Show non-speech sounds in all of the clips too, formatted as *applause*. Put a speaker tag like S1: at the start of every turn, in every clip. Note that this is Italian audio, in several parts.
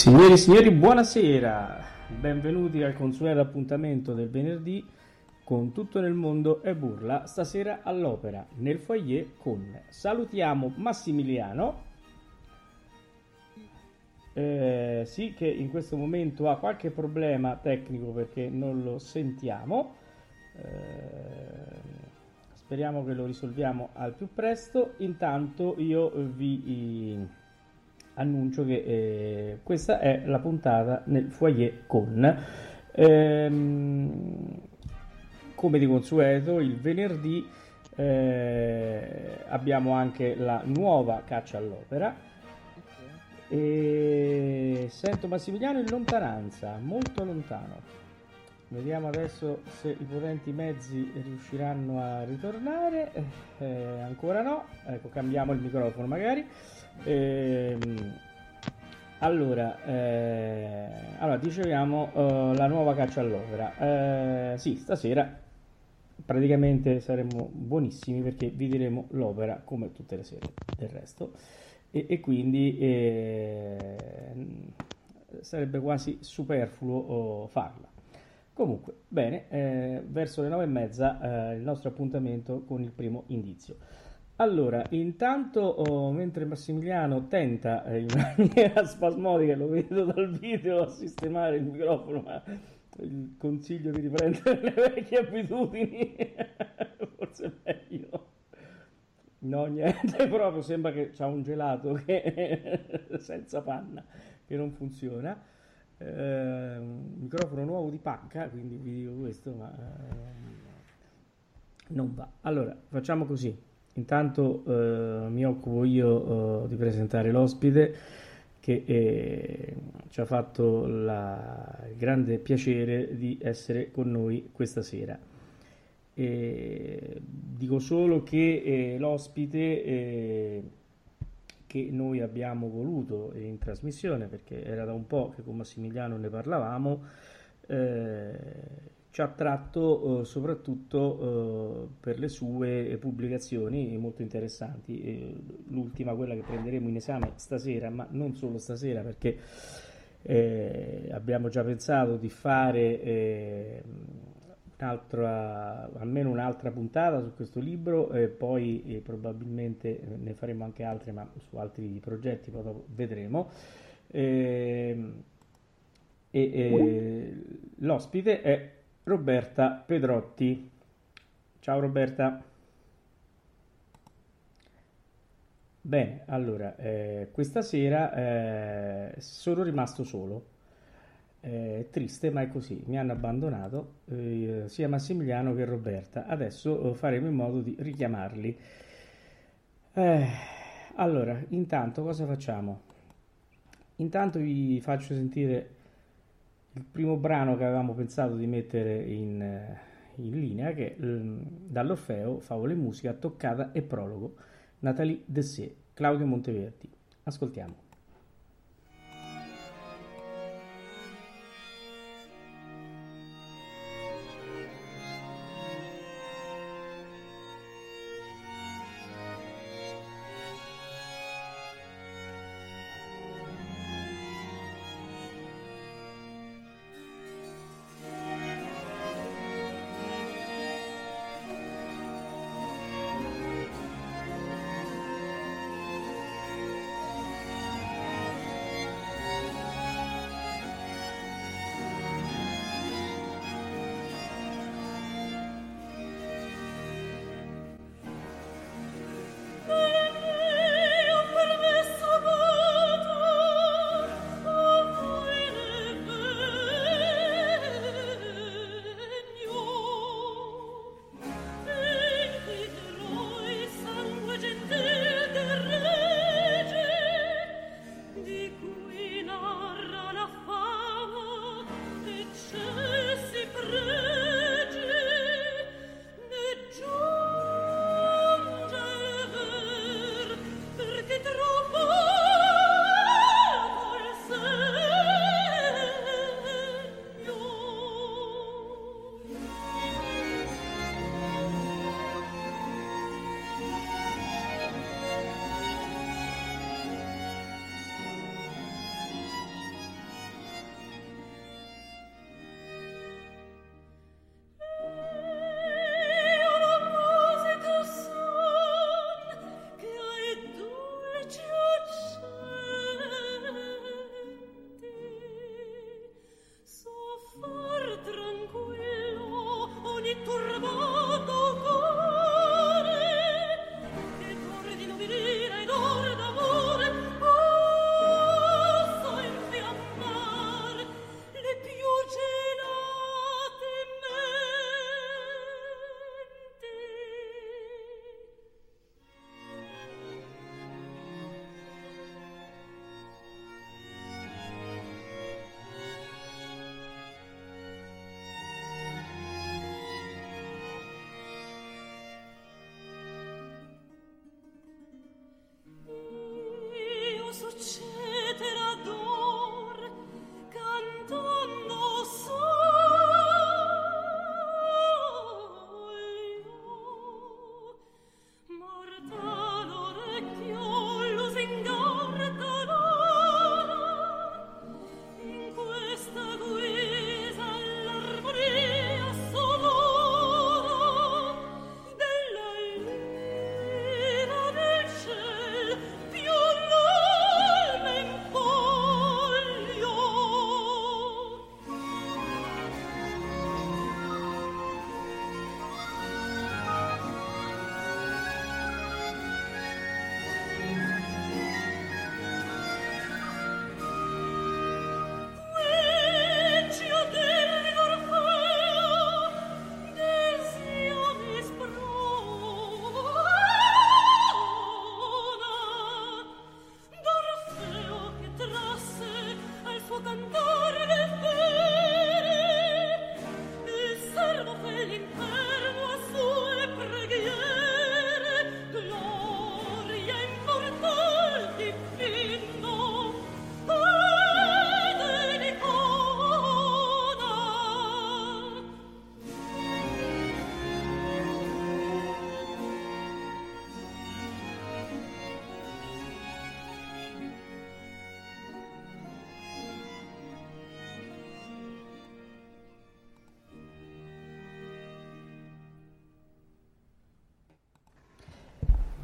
S1: Signori e signori, buonasera. Benvenuti al consueto appuntamento del venerdì con tutto nel mondo e burla. Stasera all'opera nel foyer con salutiamo Massimiliano. Eh, sì, che in questo momento ha qualche problema tecnico perché non lo sentiamo. Eh, speriamo che lo risolviamo al più presto. Intanto io vi annuncio che eh, questa è la puntata nel foyer con ehm, come di consueto il venerdì eh, abbiamo anche la nuova caccia all'opera. E sento Massimiliano in lontananza molto lontano. Vediamo adesso se i potenti mezzi riusciranno a ritornare. Eh, ancora no. Ecco cambiamo il microfono magari Ehm, allora, eh, allora, dicevamo eh, la nuova caccia all'opera. Eh, sì, stasera praticamente saremo buonissimi perché vi diremo l'opera come tutte le sere del resto e, e quindi eh, sarebbe quasi superfluo oh, farla. Comunque, bene, eh, verso le nove e mezza eh, il nostro appuntamento con il primo indizio. Allora, intanto, oh, mentre Massimiliano tenta eh, in *laughs* maniera spasmodica, lo vedo dal video, a sistemare il microfono, ma il consiglio di riprendere le vecchie abitudini, *laughs* forse è meglio. No, niente, *laughs* proprio sembra che c'ha un gelato che senza panna, che non funziona. Eh, microfono nuovo di pacca, quindi vi dico questo, ma eh, non va. Allora, facciamo così. Intanto eh, mi occupo io eh, di presentare l'ospite che eh, ci ha fatto la, il grande piacere di essere con noi questa sera. E dico solo che eh, l'ospite eh, che noi abbiamo voluto in trasmissione, perché era da un po' che con Massimiliano ne parlavamo, eh, ci ha attratto eh, soprattutto eh, per le sue pubblicazioni molto interessanti. E l'ultima, quella che prenderemo in esame stasera, ma non solo stasera, perché eh, abbiamo già pensato di fare eh, un'altra, almeno un'altra puntata su questo libro, e poi eh, probabilmente ne faremo anche altre, ma su altri progetti, poi dopo vedremo. Ehm, e, l'ospite è Roberta Pedrotti. Ciao Roberta. Bene, allora, eh, questa sera eh, sono rimasto solo. Eh, triste, ma è così. Mi hanno abbandonato eh, sia Massimiliano che Roberta. Adesso eh, faremo in modo di richiamarli. Eh, allora, intanto cosa facciamo? Intanto vi faccio sentire il primo brano che avevamo pensato di mettere in, eh, in linea, che è mm, dall'Orfeo, Favole Musica, Toccata e Prologo, Nathalie Dessé, Claudio Monteverdi. Ascoltiamo.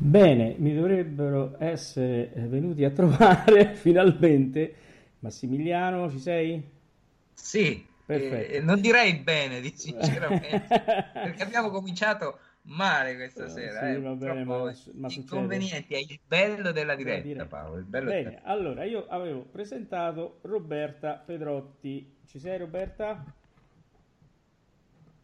S1: Bene, mi dovrebbero essere venuti a trovare *laughs* finalmente. Massimiliano, ci sei?
S2: Sì, eh, non direi bene, *laughs* sinceramente, perché abbiamo cominciato male questa eh, sera. Sì, eh, va bene, ma, ma inconvenienti, è il bello della diretta, diretta. Paolo.
S1: Bello bene, della... allora io avevo presentato Roberta Pedrotti. Ci sei Roberta?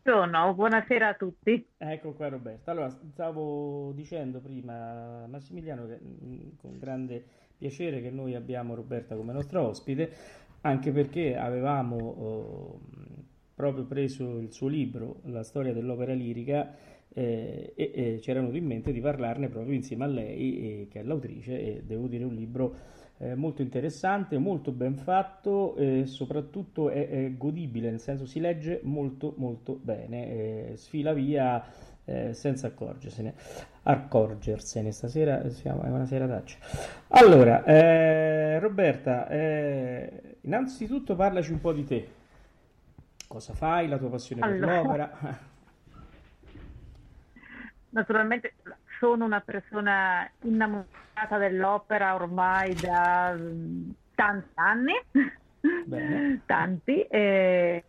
S3: Sono, buonasera a tutti.
S1: Ecco qua Roberta. Allora, stavo dicendo prima Massimiliano che mm, con grande piacere che noi abbiamo Roberta come nostra ospite, anche perché avevamo oh, proprio preso il suo libro, La storia dell'opera lirica, eh, e, e ci era venuto in mente di parlarne proprio insieme a lei, eh, che è l'autrice, e devo dire un libro eh, molto interessante, molto ben fatto e soprattutto è, è, godibile, nel senso si legge molto molto bene, sfila via eh, senza accorgersene. accorgersene. Stasera siamo, è una sera d'accia. Allora, eh, Roberta, eh, innanzitutto parlaci un po' di te. Cosa fai, la tua passione allora. per l'opera?
S3: Naturalmente sono una persona innamorata dell'opera ormai da mm, tanti anni, *laughs* tanti, e,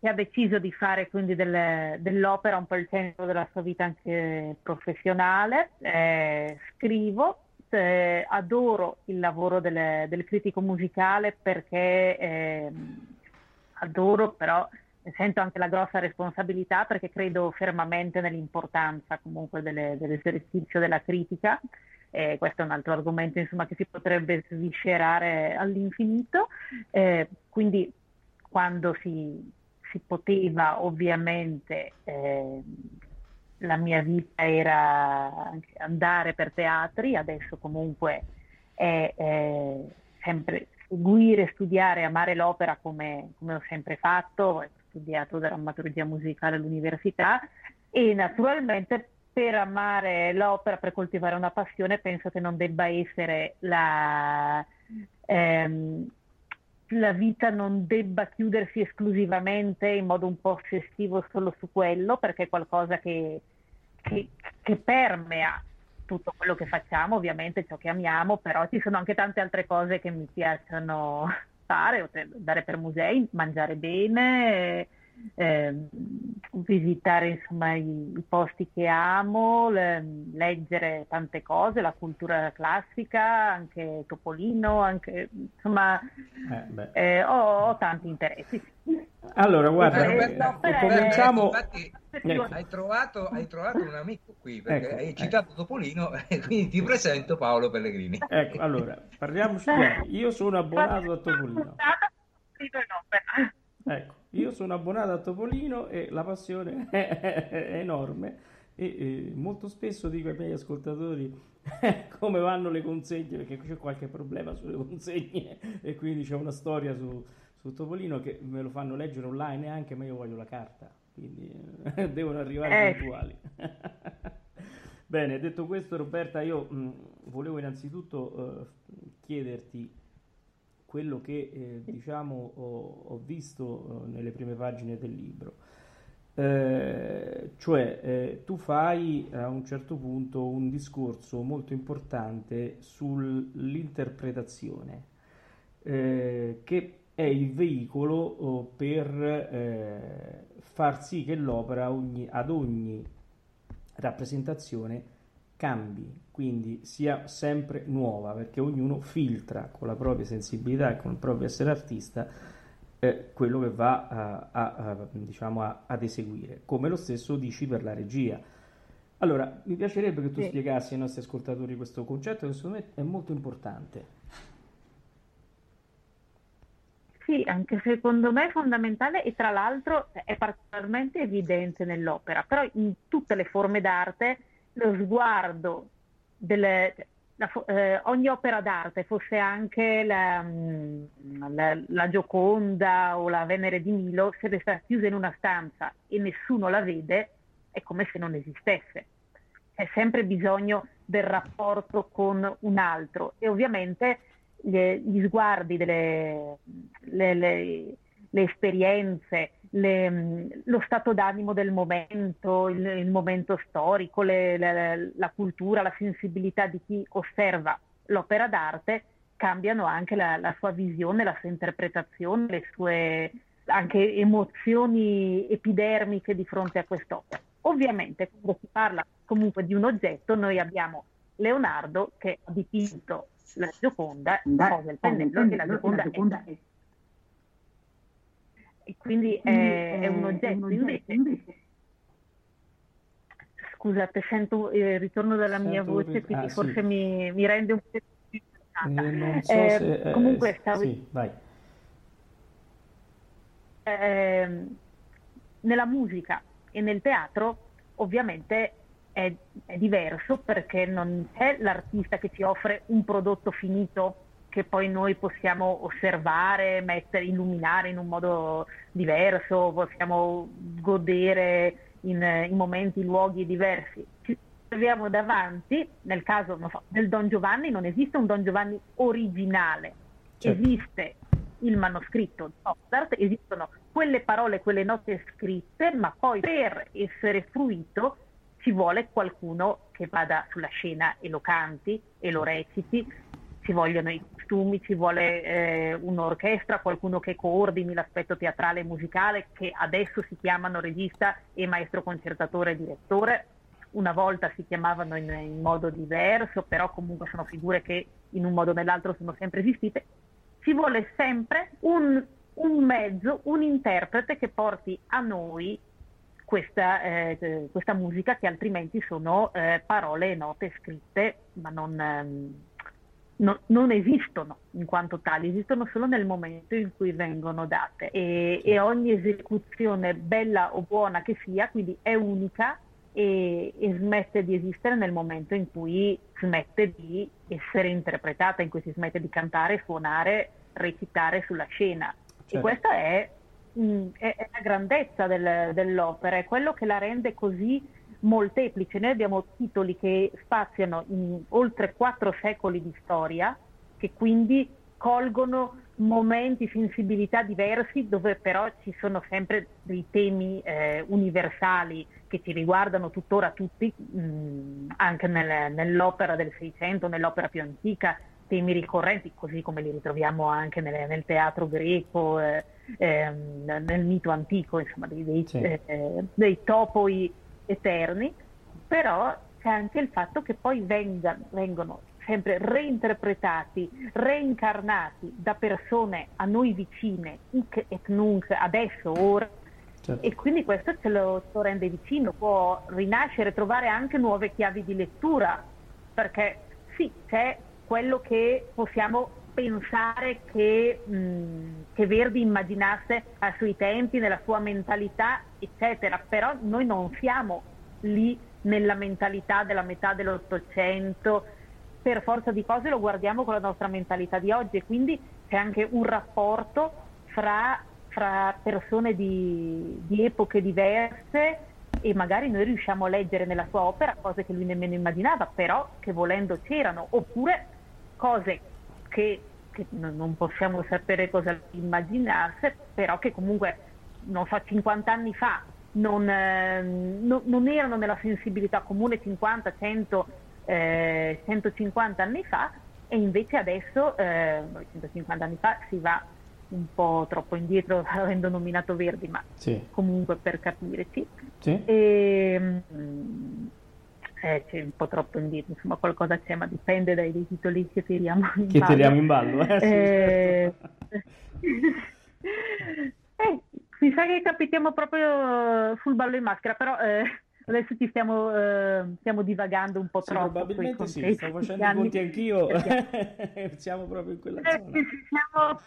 S3: che ha deciso di fare quindi delle, dell'opera un po' il centro della sua vita anche professionale. Eh, scrivo, eh, adoro il lavoro delle, del critico musicale perché eh, adoro però sento anche la grossa responsabilità perché credo fermamente nell'importanza comunque delle, dell'esercizio della critica. Eh, questo è un altro argomento insomma, che si potrebbe sviscerare all'infinito. Eh, quindi quando si, si poteva ovviamente eh, la mia vita era andare per teatri, adesso comunque è, è sempre seguire, studiare, amare l'opera come, come ho sempre fatto, studiato drammaturgia musicale all'università e naturalmente per amare l'opera, per coltivare una passione, penso che non debba essere la, ehm, la vita non debba chiudersi esclusivamente in modo un po' ossessivo solo su quello, perché è qualcosa che, che, che permea tutto quello che facciamo, ovviamente ciò che amiamo, però ci sono anche tante altre cose che mi piacciono fare, andare per musei, mangiare bene, eh, visitare insomma, i, i, posti che amo, le, leggere tante cose, la cultura classica, anche Topolino, anche, insomma eh, eh, ho, ho, tanti interessi.
S1: Allora, guarda, eh, no, cominciamo...
S2: Infatti, ecco. hai, trovato, hai, trovato, un amico qui, perché ecco, hai ecco. citato ecco. Topolino, *laughs* e quindi ti presento Paolo Pellegrini.
S1: Ecco, allora, parliamoci chiaro. *laughs* Io sono abbonato a Topolino. Ecco, io sono abbonato a Topolino e la passione *laughs* è, enorme e, e, molto spesso dico ai miei ascoltatori *laughs* come vanno le consegne perché c'è qualche problema sulle consegne *laughs* e quindi c'è una storia su, su Topolino che me lo fanno leggere online anche ma io voglio la carta quindi devono arrivare eh. puntuali bene detto questo Roberta io mh, volevo innanzitutto uh, chiederti quello che eh, diciamo ho, ho visto eh, nelle prime pagine del libro. Eh, cioè eh, tu fai a un certo punto un discorso molto importante sull'interpretazione eh, che è il veicolo oh, per far sì che l'opera ogni, ad ogni rappresentazione cambi, quindi sia sempre nuova, perché ognuno filtra con la propria sensibilità e con il proprio essere artista eh, quello che va a, a, a, diciamo ad eseguire, come lo stesso dici per la regia. Allora, mi piacerebbe che tu sì. spiegassi ai nostri ascoltatori questo concetto che secondo me è molto importante.
S3: Sì, anche secondo me è fondamentale e tra l'altro è particolarmente evidente nell'opera, però in tutte le forme d'arte lo sguardo delle, la, eh, ogni opera d'arte, fosse anche la, mm, la, la, Gioconda o la Venere di Milo, se resta chiusa in una stanza e nessuno la vede, è come se non esistesse. C'è sempre bisogno del rapporto con un altro e ovviamente gli, gli sguardi, delle, le, le, le esperienze, le, lo stato d'animo del momento, il, il momento storico, le, le, la cultura, la sensibilità di chi osserva l'opera d'arte cambiano anche la, la sua visione, la sua interpretazione, le sue anche emozioni epidermiche di fronte a quest'opera. Ovviamente quando si parla comunque di un oggetto, noi abbiamo Leonardo che ha dipinto la Gioconda, poi il pennello e Gioconda, la Gioconda è... E quindi è, è un oggetto invece, scusate, sento il ritorno della sento mia voce, quindi ah, forse sì. mi, mi, rende un po' più
S1: eh, so eh, se,
S3: eh, Comunque stavo...
S1: Sì, vai.
S3: Eh, nella musica e nel teatro ovviamente è, è, diverso perché non è l'artista che ci offre un prodotto finito che poi noi possiamo osservare, mettere, illuminare in un modo diverso, possiamo godere in, in momenti, luoghi diversi. Ci troviamo davanti, nel caso so, del Don Giovanni, non esiste un Don Giovanni originale, certo. esiste il manoscritto di Mozart, esistono quelle parole, quelle note scritte, ma poi per essere fruito ci vuole qualcuno che vada sulla scena e lo canti e lo reciti, ci vogliono i costumi, ci vuole eh, un'orchestra, qualcuno che coordini l'aspetto teatrale e musicale, che adesso si chiamano regista e maestro concertatore e direttore. Una volta si chiamavano in, in modo diverso, però comunque sono figure che in un modo o nell'altro sono sempre esistite. Ci vuole sempre un, un mezzo, un interprete che porti a noi questa, eh, questa, musica che altrimenti sono eh, parole e note scritte, ma non, ehm, no, non, esistono in quanto tali, esistono solo nel momento in cui vengono date e, e, ogni esecuzione, bella o buona che sia, quindi è unica e, e, smette di esistere nel momento in cui smette di essere interpretata, in cui si smette di cantare, suonare, recitare sulla scena. Certo. E questa è, mh, è, è la grandezza del, dell'opera, è quello che la rende così molteplice. Noi abbiamo titoli che spaziano in oltre quattro secoli di storia, che quindi colgono momenti, sensibilità diversi, dove però ci sono sempre dei temi eh, universali che ci riguardano tuttora tutti, mh, anche nel, nell'opera del Seicento, nell'opera più antica, temi ricorrenti, così come li ritroviamo anche nel, nel teatro greco, eh, eh, nel mito antico, insomma, dei, dei, sì. eh, dei topoi eterni, però c'è anche il fatto che poi venga, vengono sempre reinterpretati, reincarnati da persone a noi vicine, hic et nunc, adesso, ora, certo. e quindi questo ce lo, ce lo rende vicino, può rinascere, trovare anche nuove chiavi di lettura, perché sì, c'è quello che possiamo pensare che, mh, che, Verdi immaginasse ai suoi tempi, nella sua mentalità, eccetera, però noi non siamo lì nella mentalità della metà dell'Ottocento, per forza di cose lo guardiamo con la nostra mentalità di oggi e quindi c'è anche un rapporto fra, fra persone di, di epoche diverse e magari noi riusciamo a leggere nella sua opera cose che lui nemmeno immaginava, però che volendo c'erano, oppure cose che, che non possiamo sapere cosa immaginarsi, però che comunque, non so, 50 anni fa non, eh, no, non erano nella sensibilità comune 50, 100, eh, 150 anni fa e invece adesso, eh, 150 anni fa, si va un po' troppo indietro *laughs* avendo nominato Verdi, ma sì. comunque per capirci. Sì. E, mm, eh, c'è un po' troppo indietro, insomma qualcosa c'è, ma dipende dai, dai titoli che tiriamo in
S1: che ballo. tiriamo in ballo, eh?
S3: eh... eh, mi sa che capitiamo proprio sul ballo in maschera, però eh, adesso ci stiamo, eh, stiamo, divagando un po'
S1: sì,
S3: troppo.
S1: Probabilmente sì, sto facendo i conti anch'io, *laughs* siamo proprio in quella zona.
S3: Siamo.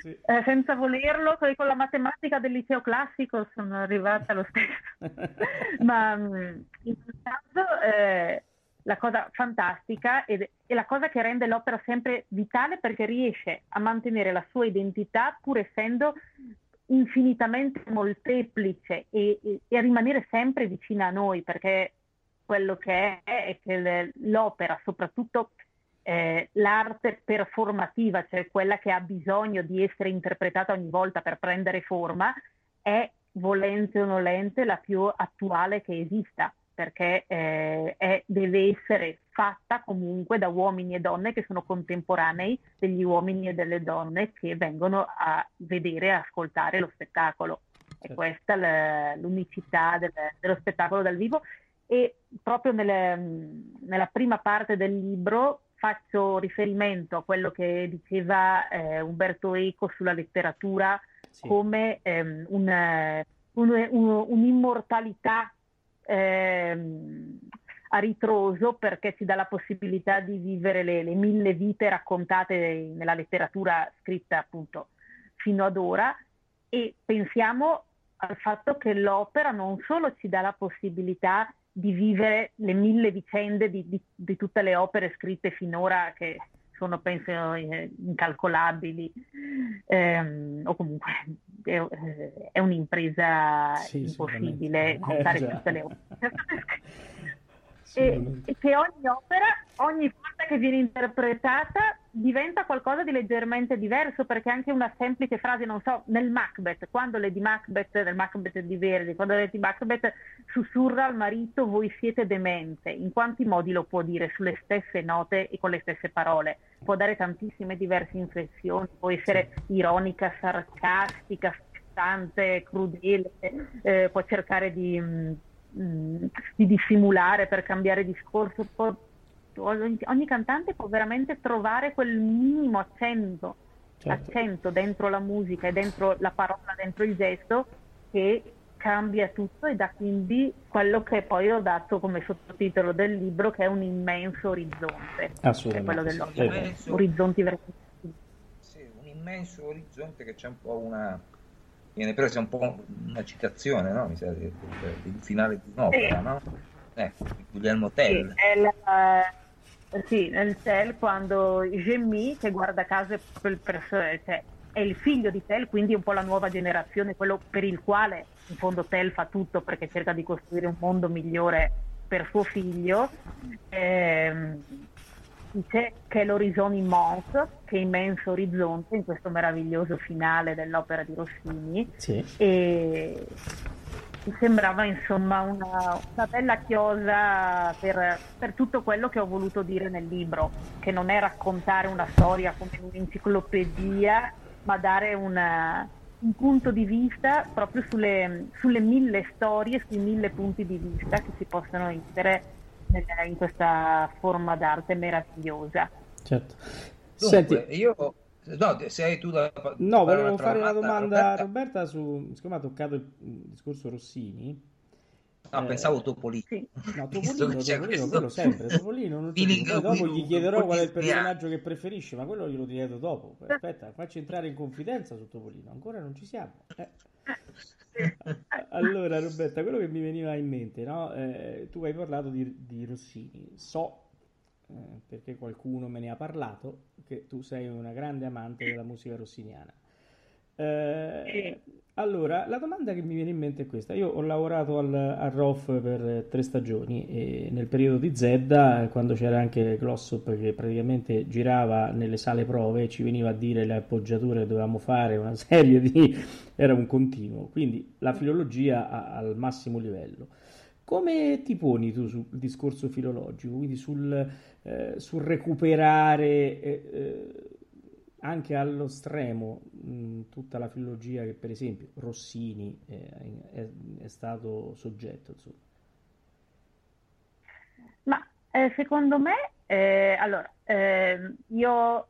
S3: Sì. Eh, senza volerlo, con la matematica del liceo classico sono arrivata lo stesso. *laughs* Ma mm, in questo caso eh, la cosa fantastica è la cosa che rende l'opera sempre vitale perché riesce a mantenere la sua identità pur essendo infinitamente molteplice e, e, e a rimanere sempre vicina a noi perché quello che è è che l'opera, soprattutto eh, l'arte performativa, cioè quella che ha bisogno di essere interpretata ogni volta per prendere forma, è, volente o nolente, la più attuale che esista, perché eh, è, deve essere fatta comunque da uomini e donne che sono contemporanei degli uomini e delle donne che vengono a vedere e ascoltare lo spettacolo. È certo. questa l'unicità del, dello spettacolo dal vivo e proprio nelle, nella prima parte del libro faccio riferimento a quello che diceva eh, Umberto Eco sulla letteratura sì. come ehm, un, un, un, un'immortalità ehm, a ritroso perché ci dà la possibilità di vivere le, le mille vite raccontate nella letteratura scritta appunto fino ad ora e pensiamo al fatto che l'opera non solo ci dà la possibilità di vivere le mille vicende di, di, di tutte le opere scritte finora che sono penso eh, incalcolabili. Ehm, o comunque è, è un'impresa sì, impossibile contare eh, tutte le opere. *laughs* E, e che ogni opera, ogni volta che viene interpretata, diventa qualcosa di leggermente diverso, perché anche una semplice frase, non so, nel Macbeth, quando Lady Macbeth, nel Macbeth di Verdi, quando Lady Macbeth sussurra al marito voi siete demente, in quanti modi lo può dire sulle stesse note e con le stesse parole? Può dare tantissime diverse inflessioni, può essere ironica, sarcastica, spezzante, crudele, eh, può cercare di Mm, di dissimulare per cambiare discorso. Può, ogni, ogni, cantante può veramente trovare quel minimo accento, certo. accento dentro la musica e dentro la parola, dentro il gesto che cambia tutto e dà quindi quello che poi ho dato come sottotitolo del libro che è un immenso orizzonte.
S1: Assolutamente.
S3: quello dell'opera. Immenso, Orizzonti veramente.
S2: Sì, un immenso orizzonte che c'è un po' una viene presa un po' una citazione, no? Mi sa, del, finale di un'opera, sì. no? Ecco, Guglielmo Tell.
S3: Sì, la, sì, nel Tell quando Gemmi, che guarda caso è il cioè, è il figlio di Tell, quindi un po' la nuova generazione, quello per il quale in fondo Tell fa tutto perché cerca di costruire un mondo migliore per suo figlio. Ehm, dice che l'orizzonte immenso, che immenso orizzonte in questo meraviglioso finale dell'opera di Rossini
S1: sì.
S3: e mi sembrava insomma una, una bella chiosa per, per, tutto quello che ho voluto dire nel libro, che non è raccontare una storia come un'enciclopedia, ma dare una, un punto di vista proprio sulle, sulle mille storie, sui mille punti di vista che si possono essere in questa forma d'arte meravigliosa.
S1: Certo.
S2: Dunque, Senti, io No, se hai tu da
S1: No, volevo fare una domanda a Roberta. Roberta su siccome ha toccato il discorso Rossini.
S2: No, eh, pensavo Topolino.
S1: Sì. No, *laughs* Topolino, Topolino quello sempre. *laughs* Topolino non Feeling, dopo gli chiederò qual è il personaggio che preferisce, ma quello glielo chiedo dopo. Aspetta, facci entrare in confidenza su Topolino. Ancora non ci siamo. Eh. *laughs* allora, Roberta, quello che mi veniva in mente, no? eh, tu hai parlato di, di Rossini. So, eh, perché qualcuno me ne ha parlato, che tu sei una grande amante della musica rossiniana. Eh, allora, la domanda che mi viene in mente è questa. Io ho lavorato al, al ROF per tre stagioni e nel periodo di Zedda, quando c'era anche Glossop che praticamente girava nelle sale prove e ci veniva a dire le appoggiature che dovevamo fare, una *laughs* serie di... era un continuo. Quindi la filologia a, al massimo livello. Come ti poni tu sul discorso filologico, quindi sul, eh, sul recuperare... Eh, eh, anche allo stremo mh, tutta la filologia che per esempio Rossini eh, è, è, stato soggetto. Insomma.
S3: Ma eh, secondo me, eh, allora, ehm, io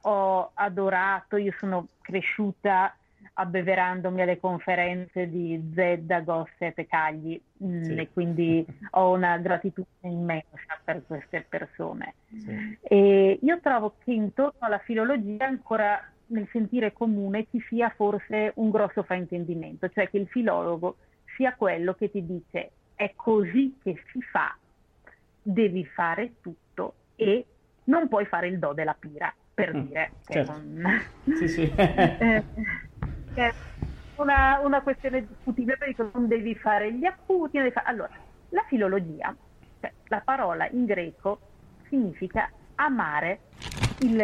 S3: ho adorato, io sono cresciuta abbeverandomi alle conferenze di Zedda, Gosset e Cagli mm, sì. e quindi *laughs* ho una gratitudine immensa per queste persone. Sì. E io trovo che intorno alla filologia ancora nel sentire comune ci sia forse un grosso fraintendimento, cioè che il filologo sia quello che ti dice è così che si fa, devi fare tutto e non puoi fare il do della pira, per mm, dire.
S1: Certo. Un... Sì, sì. *laughs*
S3: Eh, è una, una questione discutibile perché non devi fare gli appunti. Fare... Allora, la filologia, cioè la parola in greco significa amare il,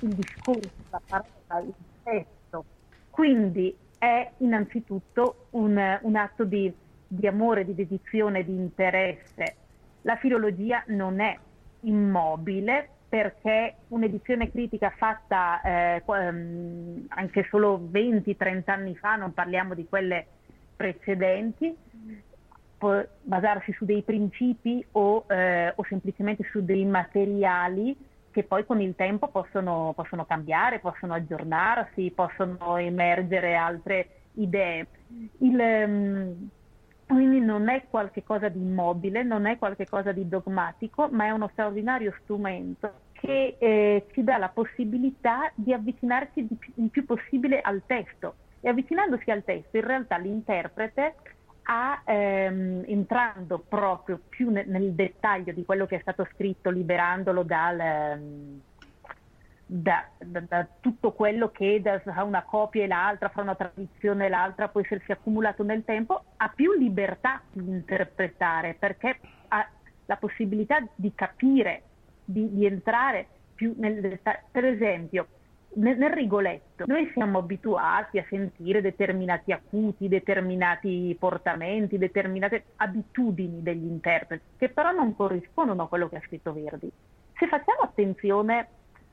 S3: il discorso, la parola, il testo. Quindi è innanzitutto un, un atto di, di amore, di dedizione, di interesse. La filologia non è immobile perché un'edizione critica fatta eh, ehm, anche solo 20-30 anni fa, non parliamo di quelle precedenti, può basarsi su dei principi o, eh, o semplicemente su dei materiali che poi con il tempo possono, possono, cambiare, possono aggiornarsi, possono emergere altre idee. Il, um, quindi non è qualcosa di immobile, non è qualcosa di dogmatico, ma è uno straordinario strumento che eh, ci dà la possibilità di avvicinarsi di più, il più possibile al testo. E avvicinandosi al testo, in realtà l'interprete ha, ehm, entrando proprio più ne, nel dettaglio di quello che è stato scritto, liberandolo dal, ehm, da, da, da, tutto quello che da, una copia e l'altra, fra una tradizione e l'altra può essersi accumulato nel tempo, ha più libertà di interpretare perché ha la possibilità di capire, di, di entrare più nel dettaglio. Per esempio, nel, nel, Rigoletto noi siamo abituati a sentire determinati acuti, determinati portamenti, determinate abitudini degli interpreti, che però non corrispondono a quello che ha scritto Verdi. Se facciamo attenzione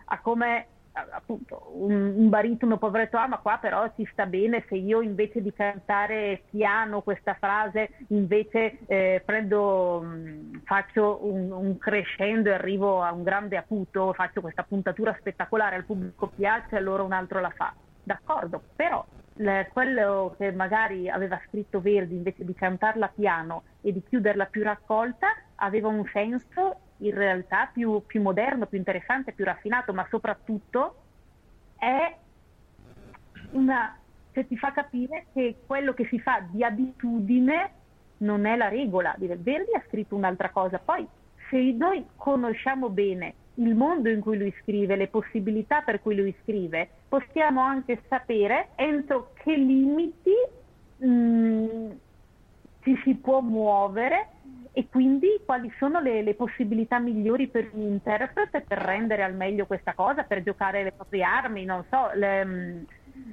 S3: a come appunto un, un baritono poveretto ah ma qua però ci sta bene se io invece di cantare piano questa frase invece eh, prendo mh, faccio un, un, crescendo e arrivo a un grande acuto faccio questa puntatura spettacolare al pubblico piace allora un altro la fa. D'accordo però le, quello che magari aveva scritto Verdi invece di cantarla piano e di chiuderla più raccolta aveva un senso in realtà più, più moderno, più interessante, più raffinato, ma soprattutto è una, cioè ti fa capire che quello che si fa di abitudine non è la regola. Verdi ha scritto un'altra cosa, poi se noi conosciamo bene il mondo in cui lui scrive, le possibilità per cui lui scrive, possiamo anche sapere entro che limiti mh, mm, ci si può muovere e quindi quali sono le, le, possibilità migliori per un interprete per rendere al meglio questa cosa, per giocare le proprie armi, non so, le, mm,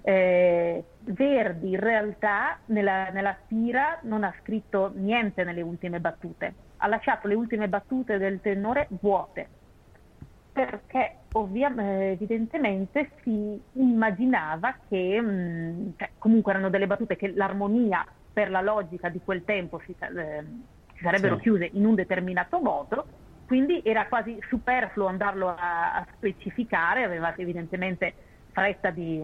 S3: eh, Verdi in realtà nella, nella tira non ha scritto niente nelle ultime battute, ha lasciato le ultime battute del tenore vuote, perché ovviamente evidentemente si immaginava che mh, mm, cioè, comunque erano delle battute che l'armonia per la logica di quel tempo si, eh, sarebbero sì. chiuse in un determinato modo, quindi era quasi superfluo andarlo a, a specificare, aveva evidentemente fretta di,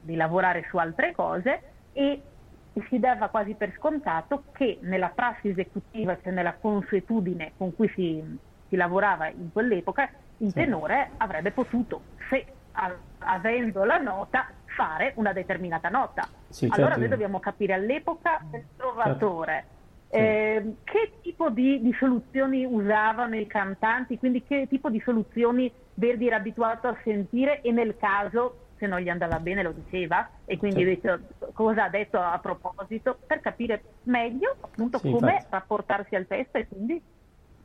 S3: di, lavorare su altre cose e si dava quasi per scontato che nella prassi esecutiva, cioè nella consuetudine con cui si, si lavorava in quell'epoca, il tenore avrebbe potuto, se a, avendo la nota, fare una determinata nota. Sì, allora certo. noi dobbiamo capire all'epoca del trovatore. Certo eh, che tipo di, di, soluzioni usavano i cantanti, quindi che tipo di soluzioni Verdi era abituato a sentire e nel caso, se non gli andava bene, lo diceva e quindi certo. detto, cosa ha detto a proposito per capire meglio appunto sì, come infatti. rapportarsi al testo e quindi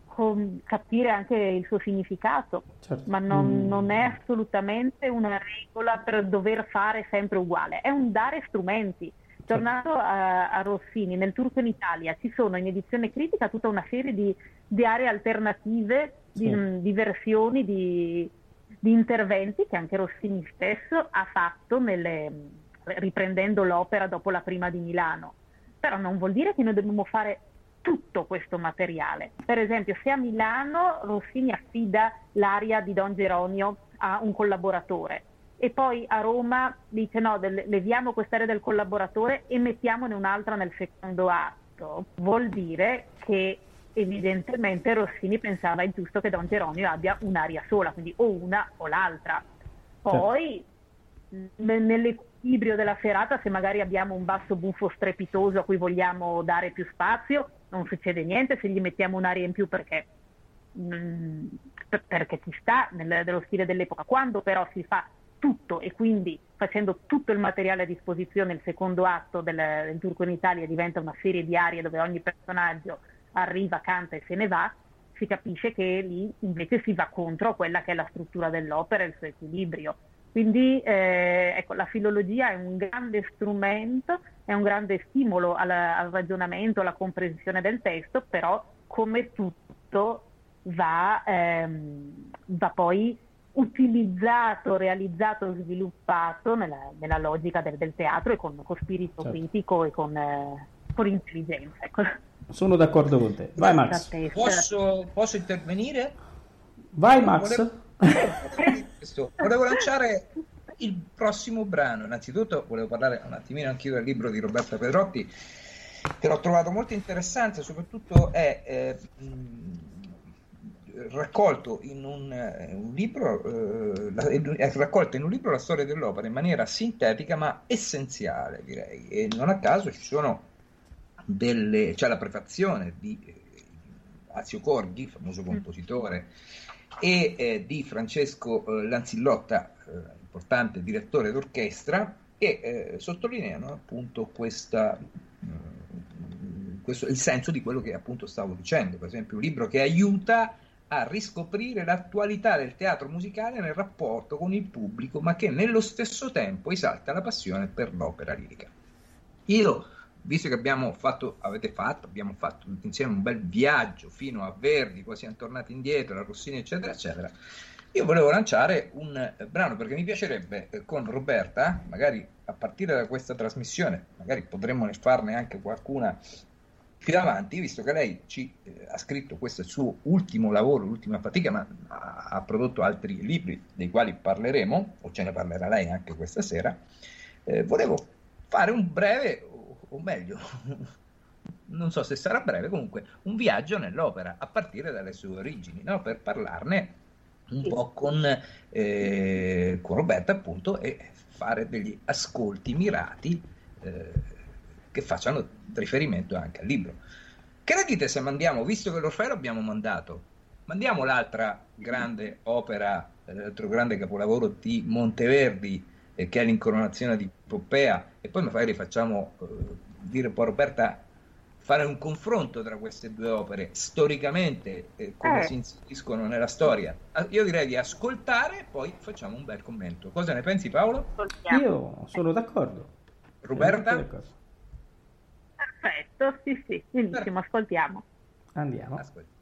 S3: con, capire anche il suo significato, certo. ma non, mm. non, è assolutamente una regola per dover fare sempre uguale, è un dare strumenti. Tornando a, a, Rossini, nel Turco in Italia ci sono in edizione critica tutta una serie di, di aree alternative, di, sì. di versioni, di, di, interventi che anche Rossini stesso ha fatto nelle, riprendendo l'opera dopo la prima di Milano. Però non vuol dire che noi dobbiamo fare tutto questo materiale. Per esempio, se a Milano Rossini affida l'aria di Don Geronio a un collaboratore, e poi a Roma dice no, leviamo quest'area del collaboratore e mettiamone un'altra nel secondo atto. Vuol dire che evidentemente Rossini pensava è giusto che Don Geronimo abbia un'aria sola, quindi o una o l'altra. Poi certo. nell'equilibrio della serata, se magari abbiamo un basso buffo strepitoso a cui vogliamo dare più spazio, non succede niente se gli mettiamo un'aria in più perché, mh, mm, perché ci sta nel, nello stile dell'epoca. Quando però si fa tutto e quindi facendo tutto il materiale a disposizione, il secondo atto del, del Turco in Italia diventa una serie di arie dove ogni personaggio arriva, canta e se ne va, si capisce che lì invece si va contro quella che è la struttura dell'opera e il suo equilibrio. Quindi eh, ecco, la filologia è un grande strumento, è un grande stimolo al, al ragionamento, alla comprensione del testo, però come tutto va, ehm, va poi utilizzato, realizzato, sviluppato nella, nella logica del, del, teatro e con, con spirito certo. critico e con, eh, con intelligenza. Ecco.
S4: Sono d'accordo con te. Vai Max.
S2: Posso, posso intervenire?
S4: Vai Max.
S2: Volevo, volevo lanciare il prossimo brano. Innanzitutto volevo parlare un attimino anch'io del libro di Roberta Pedrotti che l'ho trovato molto interessante, soprattutto è eh, raccolto in un, eh, un libro, eh, è raccolta in un libro la storia dell'opera in maniera sintetica ma essenziale, direi. E non a caso ci sono delle, c'è la prefazione di eh, Azio Corghi, famoso compositore, e eh, di Francesco eh, Lanzillotta, importante direttore d'orchestra, e eh, sottolineano appunto questa, mm, questo, il senso di quello che appunto stavo dicendo, per esempio un libro che aiuta a riscoprire l'attualità del teatro musicale nel rapporto con il pubblico, ma che nello stesso tempo esalta la passione per l'opera lirica. Io, visto che abbiamo fatto, avete fatto, abbiamo fatto insieme un bel viaggio fino a Verdi, poi siamo tornati indietro, a Rossini, eccetera, eccetera, io volevo lanciare un eh, brano perché mi piacerebbe eh, con Roberta, magari a partire da questa trasmissione, magari potremmo farne anche qualcuna più avanti, visto che lei ci eh, ha scritto questo suo ultimo lavoro, l'ultima fatica, ma ha, ha, prodotto altri libri dei quali parleremo, o ce ne parlerà lei anche questa sera, eh, volevo fare un breve, o, o meglio, *laughs* non so se sarà breve, comunque un viaggio nell'opera a partire dalle sue origini, no? per parlarne un po' con, eh, con Roberta appunto e fare degli ascolti mirati. Eh, che facciano riferimento anche al libro. Che ne dite se mandiamo, visto che l'Orfeo l'abbiamo mandato, mandiamo l'altra grande opera, l'altro grande capolavoro di Monteverdi, eh, che è l'incoronazione di Poppea, e poi magari facciamo eh, dire un po' a Roberta fare un confronto tra queste due opere storicamente eh, come eh. si inseriscono nella storia. Ah, io direi di ascoltare, poi facciamo un bel commento. Cosa ne pensi Paolo?
S4: Io sono d'accordo.
S2: Roberta?
S3: Perfetto, sì, sì, benissimo, ascoltiamo.
S4: Andiamo. Ascoltiamo.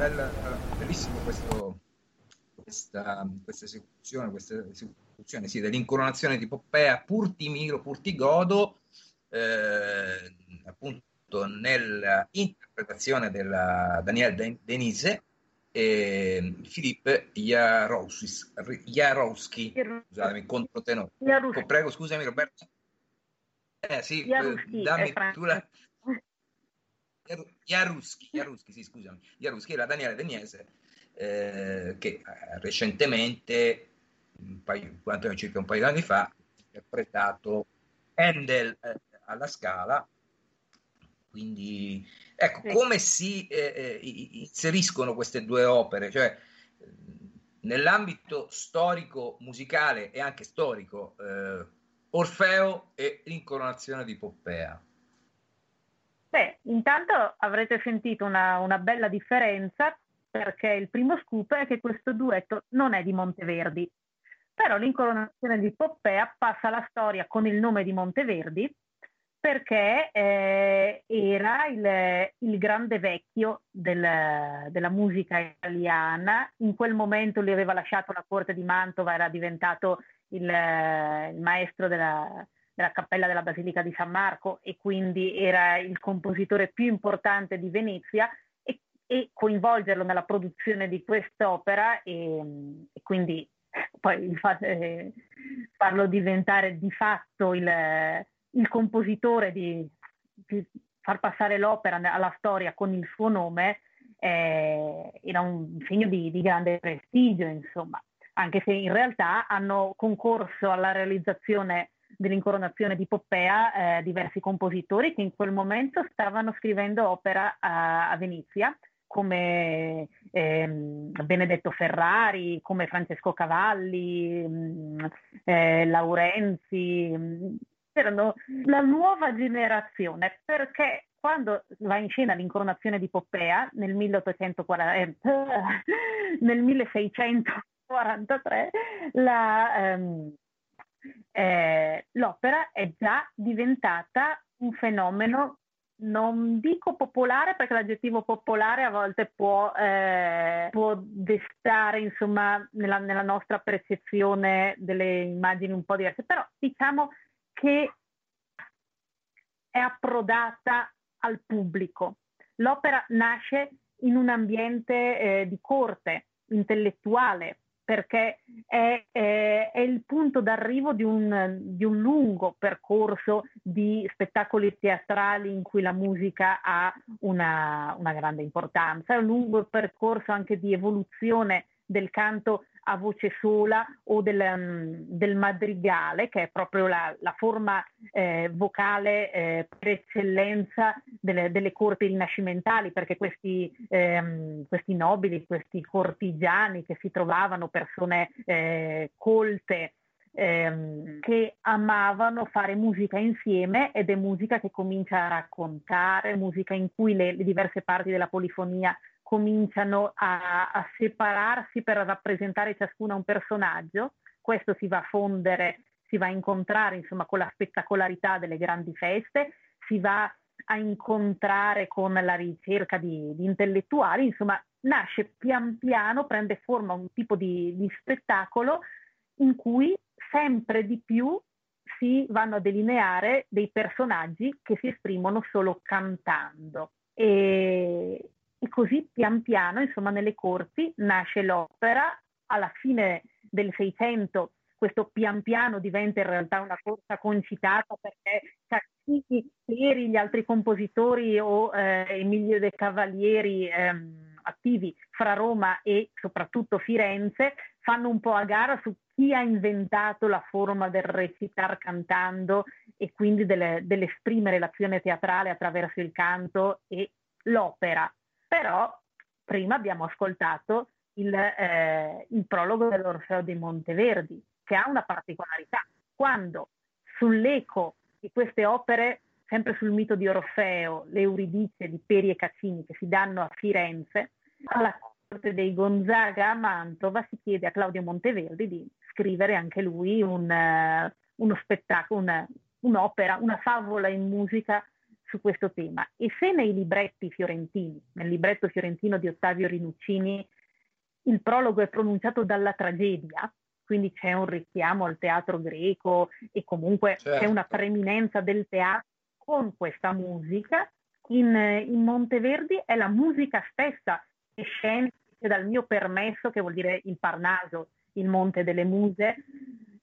S2: Bella, bellissimo questo, questa, questa esecuzione, questa esecuzione sì, dell'incoronazione di Poppea Purtimiro Purtigodo, eh, appunto nell'interpretazione della Daniel Denise e Filippo Jarowski, scusatemi, controtenore. Oh, prego, scusami Roberto. Eh sì, Jaruski, dammi tu la... Jaruski, Jaruski, sì, scusami. Jaruski la Daniele Deniese, eh, che eh, recentemente, un paio, quanto circa un paio di anni fa, ha interpretato Handel eh, alla Scala. Quindi, ecco, sì. come si eh, eh inseriscono queste due opere? Cioè, nell'ambito storico, musicale e anche storico, eh, Orfeo e l'incoronazione di Poppea.
S3: Beh, intanto avrete sentito una, una, bella differenza perché il primo scoop è che questo duetto non è di Monteverdi, però l'incoronazione di Poppea passa alla storia con il nome di Monteverdi perché eh, era il, il, grande vecchio del, della musica italiana, in quel momento lui aveva lasciato la corte di Mantova, era diventato il, il maestro della, della cappella della Basilica di San Marco e quindi era il compositore più importante di Venezia e, e coinvolgerlo nella produzione di quest'opera e, e quindi poi eh, farlo diventare di fatto il il compositore di, di far passare l'opera alla storia con il suo nome eh, era un segno di, di, grande prestigio, insomma, anche se in realtà hanno concorso alla realizzazione dell'incoronazione di Poppea eh, diversi compositori che in quel momento stavano scrivendo opera a, a Venezia, come ehm, Benedetto Ferrari, come Francesco Cavalli, mh, mm, eh, Laurenzi, mh, mm, erano la nuova generazione perché quando va in scena l'incoronazione di Poppea nel, 1840, eh, *laughs* nel 1643 la, ehm, eh, l'opera è già diventata un fenomeno non dico popolare perché l'aggettivo popolare a volte può, eh, può destare insomma nella, nella, nostra percezione delle immagini un po' diverse, però diciamo che è approdata al pubblico. L'opera nasce in un ambiente eh, di corte, intellettuale, perché è, è, è il punto d'arrivo di un, di un, lungo percorso di spettacoli teatrali in cui la musica ha una, una grande importanza, è un lungo percorso anche di evoluzione del canto a voce sola o del, um, del madrigale, che è proprio la, la forma eh, vocale eh, per eccellenza delle, delle, corti rinascimentali, perché questi, ehm, questi, nobili, questi cortigiani che si trovavano persone eh, colte, ehm, che amavano fare musica insieme ed è musica che comincia a raccontare, musica in cui le, le diverse parti della polifonia cominciano a, a separarsi per rappresentare ciascuna un personaggio, questo si va a fondere, si va a incontrare insomma con la spettacolarità delle grandi feste, si va a incontrare con la ricerca di, di intellettuali, insomma nasce pian piano, prende forma un tipo di, di spettacolo in cui sempre di più si vanno a delineare dei personaggi che si esprimono solo cantando. E, e così pian piano, insomma, nelle corti nasce l'opera, alla fine del Seicento questo pian piano diventa in realtà una corsa concitata perché Caccini, Peri, gli altri compositori o eh, Emilio De Cavalieri ehm, attivi fra Roma e soprattutto Firenze fanno un po' a gara su chi ha inventato la forma del recitar cantando e quindi delle, dell'esprimere l'azione teatrale attraverso il canto e l'opera però prima abbiamo ascoltato il, eh, il prologo dell'Orfeo di Monteverdi, che ha una particolarità. Quando sull'eco di queste opere, sempre sul mito di Orfeo, le Euridice di Peri e Caccini che si danno a Firenze, alla corte dei Gonzaga a Mantova si chiede a Claudio Monteverdi di scrivere anche lui un, uh, uno spettacolo, una, un'opera, una favola in musica su questo tema. E se nei libretti fiorentini, nel libretto fiorentino di Ottavio Rinuccini, il prologo è pronunciato dalla tragedia, quindi c'è un richiamo al teatro greco e comunque certo. c'è una preminenza del teatro con questa musica, in, in Monteverdi è la musica stessa che scende dal mio permesso, che vuol dire il Parnaso, il Monte delle Muse,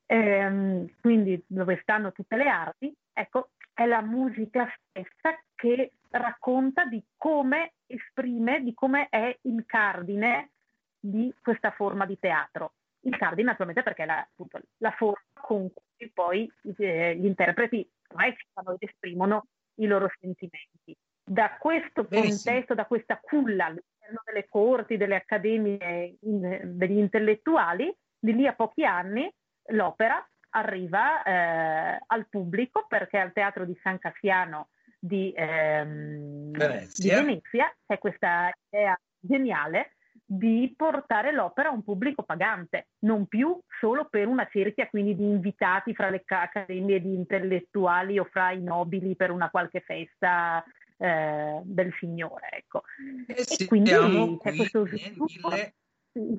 S3: ehm, quindi dove stanno tutte le arti, ecco, è la musica stessa che racconta di come esprime, di come è il cardine di questa forma di teatro. Il cardine naturalmente perché è la, appunto, la forma con cui poi eh, gli interpreti recitano ed esprimono i loro sentimenti. Da questo Benissimo. contesto, da questa culla all'interno delle corti, delle accademie in, degli intellettuali, di lì a pochi anni l'opera arriva eh, al pubblico perché al Teatro di San Cassiano di, ehm, Venezia. di Venezia c'è questa idea geniale di portare l'opera a un pubblico pagante, non più solo per una cerchia quindi di invitati fra le accademie di intellettuali o fra i nobili per una qualche festa eh, del Signore. Ecco.
S2: Sì, e quindi c'è questo sviluppo. Mille,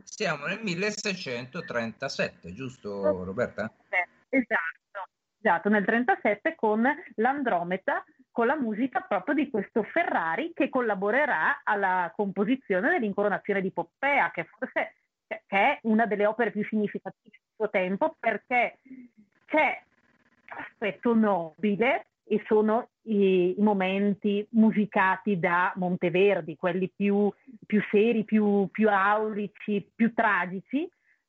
S2: siamo nel 1637, giusto Roberta?
S3: Esatto, esatto, nel 1937 con l'Andromeda con la musica proprio di questo Ferrari che collaborerà alla composizione dell'incoronazione di Poppea, che forse che è una delle opere più significative del suo tempo perché c'è aspetto nobile e sono i, i, momenti musicati da Monteverdi, quelli più, più seri, più, più aulici, più tragici,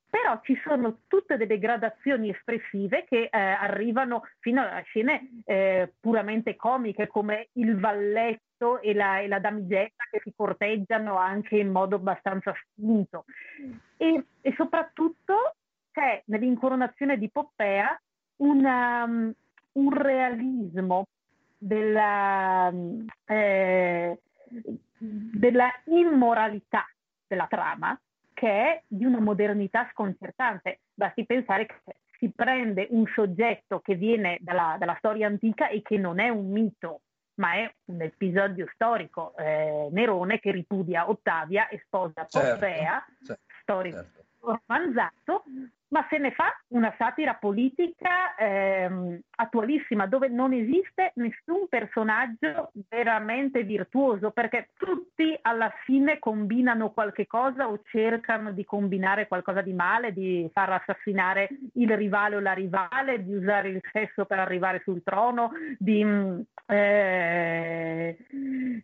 S3: però ci sono tutte delle gradazioni espressive che eh, arrivano fino a scene eh, puramente comiche come il valletto e la, e la, damigella che si corteggiano anche in modo abbastanza spinto. E, e soprattutto c'è nell'incoronazione di Poppea una, un realismo della, eh, della immoralità della trama che è di una modernità sconcertante. Basti pensare che si prende un soggetto che viene dalla, dalla storia antica e che non è un mito, ma è un episodio storico. Eh, Nerone che ripudia Ottavia e sposa certo, Poppea, certo, storico certo. Romanzato, ma se ne fa una satira politica ehm, attualissima dove non esiste nessun personaggio veramente virtuoso perché tutti alla fine combinano qualche cosa o cercano di combinare qualcosa di male, di far assassinare il rivale o la rivale, di usare il sesso per arrivare sul trono, di, eh,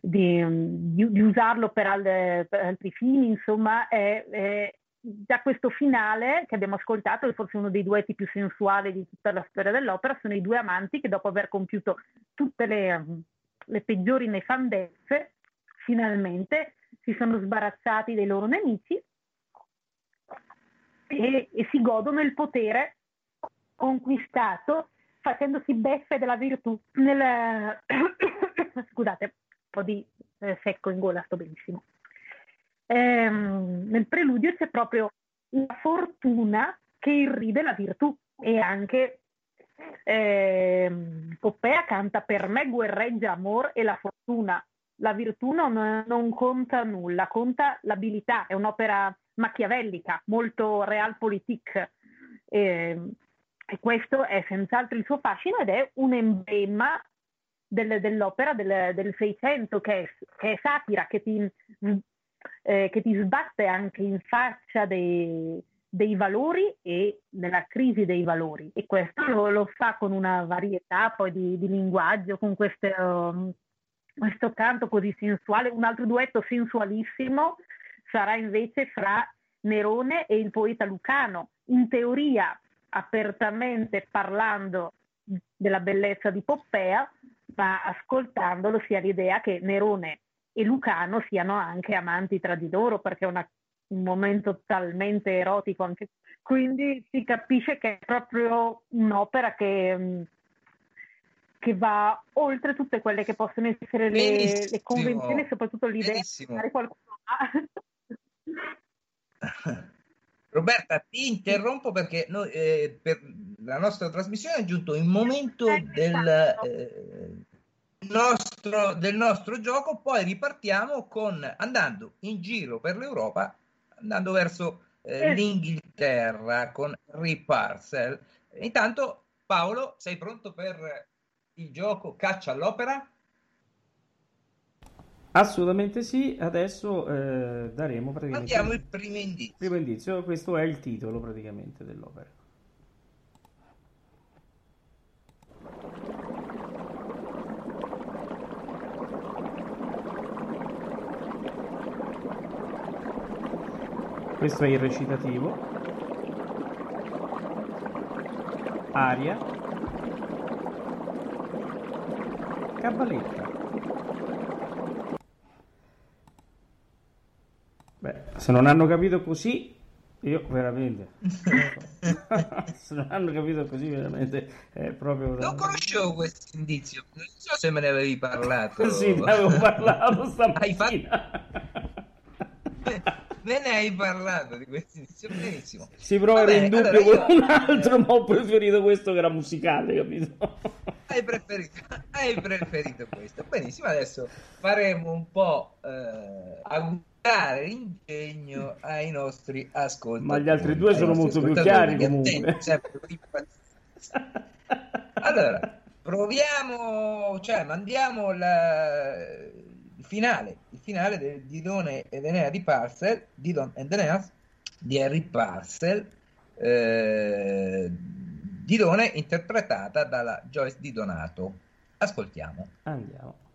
S3: di, di, di usarlo per, al, per, altri fini, insomma è, è da questo finale che abbiamo ascoltato, è forse uno dei duetti più sensuali di tutta la storia dell'opera, sono i due amanti che dopo aver compiuto tutte le, le peggiori nefandezze, finalmente si sono sbarazzati dei loro nemici e, e si godono il potere conquistato facendosi beffe della virtù. Nel... *coughs* Scusate, un po' di eh, secco in gola, sto benissimo ehm, nel preludio c'è proprio la fortuna che irride la virtù e anche ehm, Poppea canta per me guerreggia amor e la fortuna. La virtù non, non conta nulla, conta l'abilità, è un'opera machiavellica, molto realpolitik. E, e questo è senz'altro il suo fascino ed è un emblema del, dell'opera del, del Seicento che è, che è satira, che ti eh, che ti sbatte anche in faccia dei, dei valori e nella crisi dei valori e questo lo, lo fa con una varietà poi di, di linguaggio, con queste, um, questo canto così sensuale. Un altro duetto sensualissimo sarà invece fra Nerone e il poeta Lucano, in teoria apertamente parlando della bellezza di Poppea, ma ascoltandolo si ha l'idea che Nerone e Lucano siano anche amanti tra di loro perché è una, un momento talmente erotico anche. Quindi si capisce che è proprio un'opera che, mm, che va oltre tutte quelle che possono essere le, le convenzioni soprattutto l'idea di fare qualcuno. *laughs*
S2: Roberta, ti interrompo perché noi, eh, per la nostra trasmissione è giunto il momento eh, del, esatto. eh, nostro, del nostro gioco, poi ripartiamo con andando in giro per l'Europa, andando verso eh, l'Inghilterra con Riparcel. Intanto, Paolo, sei pronto per il gioco Caccia all'Opera?
S4: Assolutamente sì, adesso eh, daremo praticamente...
S2: Andiamo il primo indizio.
S4: Primo indizio, questo è il titolo praticamente dell'opera. Questo è il recitativo. Aria. Cabaletta. Beh, se non hanno capito così, io veramente. *laughs* se non hanno capito così, veramente è proprio.
S2: Non conoscevo questo indizio. Non so se me ne avevi parlato. *laughs*
S4: sì, ne avevo parlato stamattina. Hai
S2: fatto... *laughs* me ne hai parlato di questo inizio benissimo.
S4: Si prova in dubbio allora con un altro, ma ho preferito questo che era musicale, capito? *laughs*
S2: Hai preferito, hai preferito questo. Benissimo, adesso faremo un po' eh, augurare l'ingegno ai nostri ascoltatori.
S4: Ma gli altri due sono molto più chiari comunque. *laughs*
S2: allora, proviamo, cioè mandiamo la finale, il finale del Didone ed Enea di Parcel, Didon and Enea di Harry Parcel, eh, Didone interpretata dalla Joyce Di Donato. Ascoltiamo.
S4: Andiamo.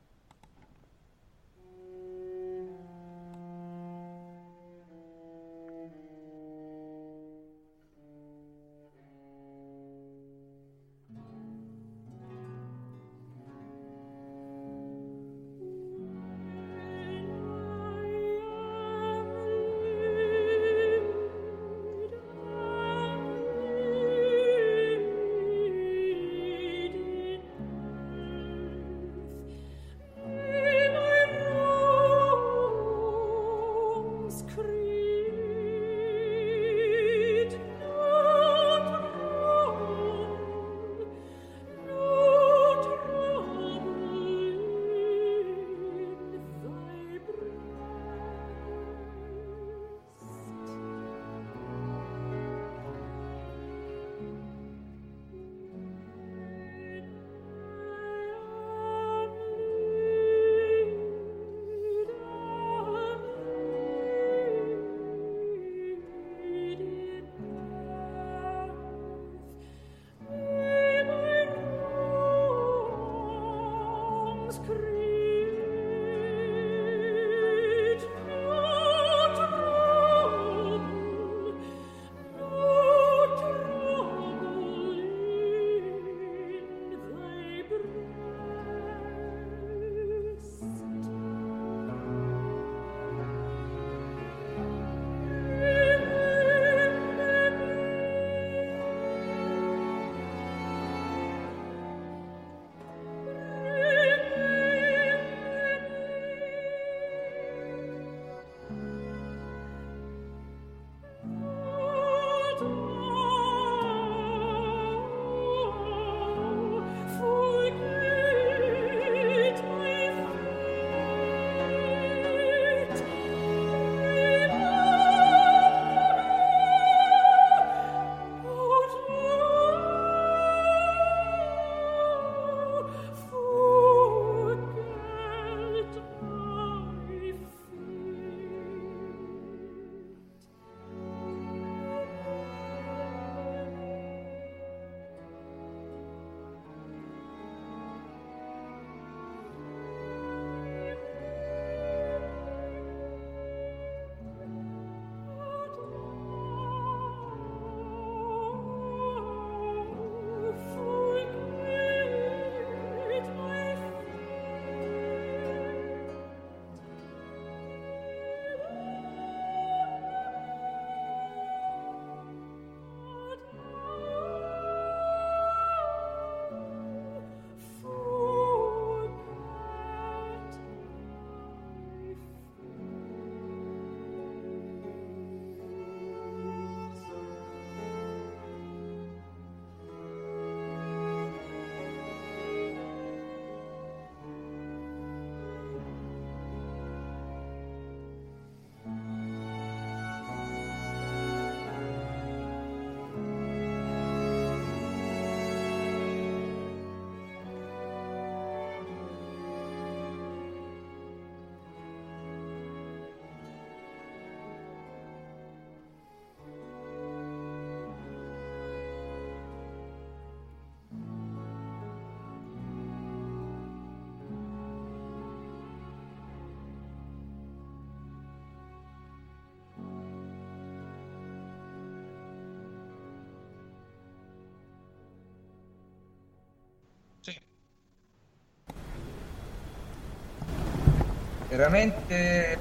S2: Veramente,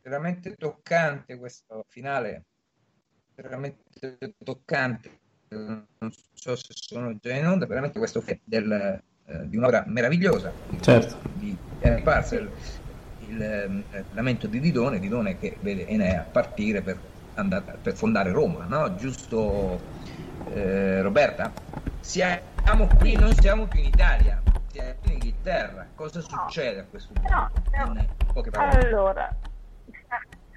S2: veramente toccante questo finale, veramente toccante. Non so se sono già in onda, veramente questo del, eh, di un'opera meravigliosa
S1: certo.
S2: di Henry Parcel, il eh, lamento di Didone, Didone che vede Enea partire per, andare, per fondare Roma, no? giusto eh, Roberta? Siamo qui, non siamo più in Italia, in Inghilterra. Cosa succede a questo punto?
S3: No, no. Allora,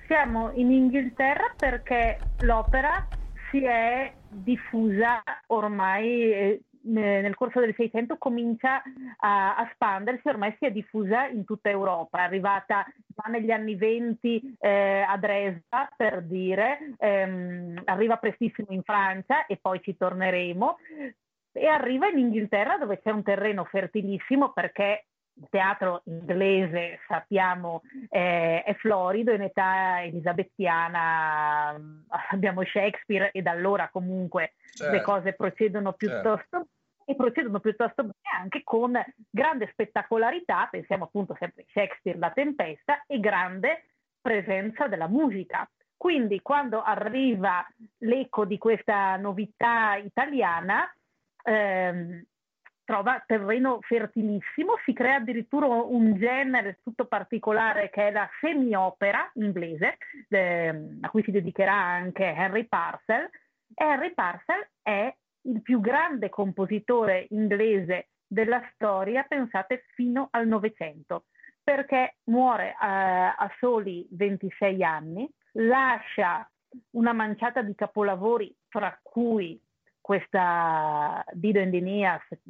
S3: siamo in Inghilterra perché l'opera si è diffusa ormai eh, nel corso del Seicento comincia a, a spandersi, ormai si è diffusa in tutta Europa, è arrivata già negli anni venti eh, a Dresda per dire, ehm, arriva prestissimo in Francia e poi ci torneremo e arriva in Inghilterra dove c'è un terreno fertilissimo perché il teatro inglese, sappiamo, eh, è florido, in età elisabettiana *laughs* abbiamo Shakespeare e da allora comunque certo. le cose procedono certo. piuttosto certo. e procedono piuttosto bene anche con grande spettacolarità, pensiamo appunto sempre a Shakespeare, La Tempesta, e grande presenza della musica. Quindi quando arriva l'eco di questa novità italiana, ehm, trova terreno fertilissimo, si crea addirittura un genere tutto particolare che è la semi-opera inglese, eh, a cui si dedicherà anche Henry Parcel. Henry Parcel è il più grande compositore inglese della storia, pensate, fino al Novecento, perché muore eh, a soli 26 anni, lascia una manciata di capolavori, fra cui questa Dido in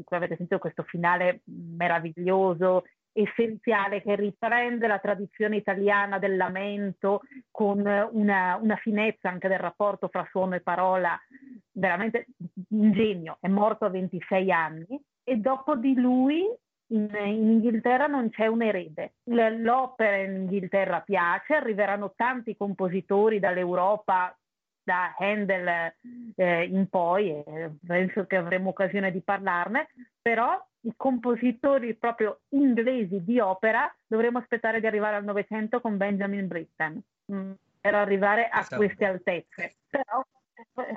S3: cui avete sentito questo finale meraviglioso, essenziale, che riprende la tradizione italiana del lamento con una, una finezza anche del rapporto fra suono e parola, veramente un genio, è morto a 26 anni e dopo di lui in, in, Inghilterra non c'è un erede. L'opera in Inghilterra piace, arriveranno tanti compositori dall'Europa da Handel eh, in poi, e penso che avremo occasione di parlarne, però i compositori proprio inglesi di opera dovremo aspettare di arrivare al Novecento con Benjamin Britten mm, per arrivare a esatto. queste altezze. Però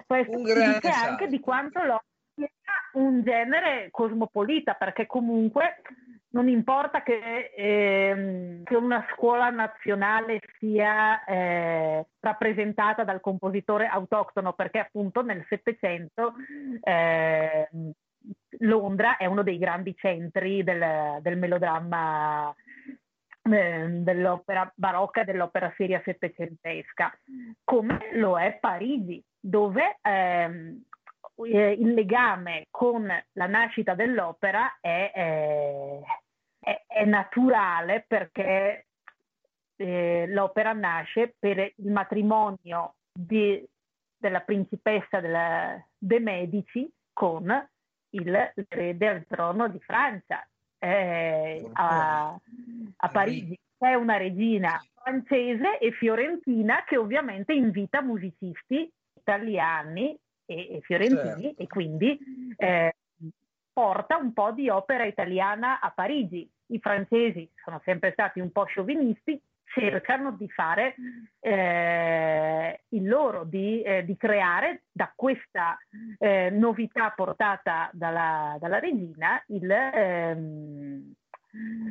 S3: questo dice anche di quanto l'opera un genere cosmopolita, perché comunque non importa che, eh, che, una scuola nazionale sia eh, rappresentata dal compositore autoctono, perché appunto nel Settecento eh, Londra è uno dei grandi centri del, del melodramma ehm, dell'opera barocca e dell'opera seria settecentesca, come lo è Parigi, dove ehm, eh, il legame con la nascita dell'opera è, eh, è, è naturale perché eh, l'opera nasce per il matrimonio di, della principessa della, De Medici con il erede al trono di Francia eh, a, a Parigi. C'è una regina francese e fiorentina che ovviamente invita musicisti italiani e, e fiorentini certo. e quindi eh, porta un po' di opera italiana a Parigi. I francesi sono sempre stati un po' sciovinisti, cercano di fare eh, il loro, di, eh, di, creare da questa eh, novità portata dalla, dalla regina il, ehm,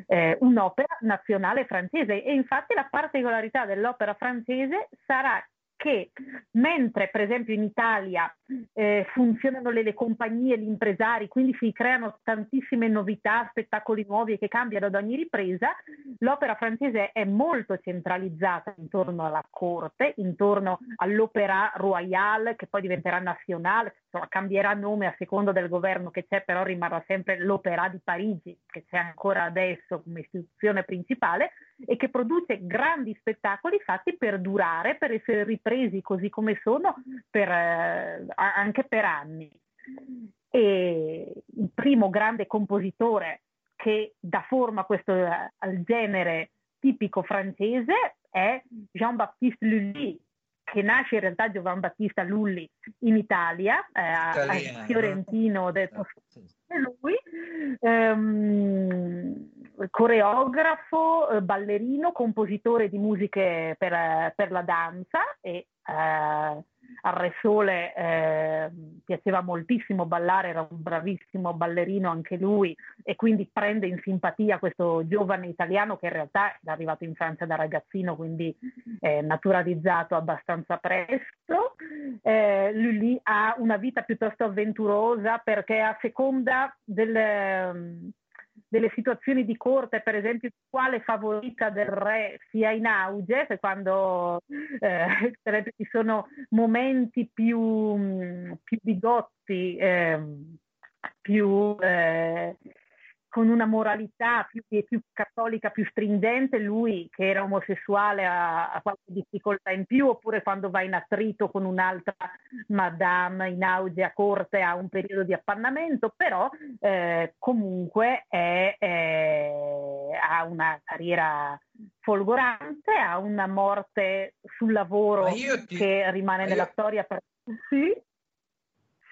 S3: eh, un'opera nazionale francese e infatti la particolarità dell'opera francese sarà che mentre per esempio in Italia eh, funzionano le, le, compagnie, gli impresari, quindi si creano tantissime novità, spettacoli nuovi che cambiano ad ogni ripresa, l'opera francese è molto centralizzata intorno alla corte, intorno all'opera royale che poi diventerà nazionale, insomma cambierà nome a seconda del governo che c'è, però rimarrà sempre l'Opera di Parigi che c'è ancora adesso come istituzione principale e che produce grandi spettacoli fatti per durare, per essere ripresi così come sono per, eh, anche per anni. E il primo grande compositore che dà forma a questo, al genere tipico francese è Jean-Baptiste Lully, che nasce in realtà Giovan Battista Lulli in Italia, eh, a Fiorentino, detto. lui, ehm, coreografo, eh, ballerino, compositore di musiche per, per la danza e eh, al Re Sole eh, piaceva moltissimo ballare, era un bravissimo ballerino anche lui e quindi prende in simpatia questo giovane italiano che in realtà è arrivato in Francia da ragazzino, quindi è naturalizzato abbastanza presto. Eh, lui lì ha una vita piuttosto avventurosa perché a seconda del delle situazioni di corte, per esempio quale favorita del re sia in auge, quando eh, *laughs* ci sono momenti più, più bigotti, eh, più eh, con una moralità più, più, cattolica, più stringente, lui che era omosessuale ha, ha, qualche difficoltà in più, oppure quando va in attrito con un'altra madame in auge a corte ha un periodo di appannamento, però eh, comunque è, è, ha una carriera folgorante, ha una morte sul lavoro ti, che rimane nella io... storia per... Sì?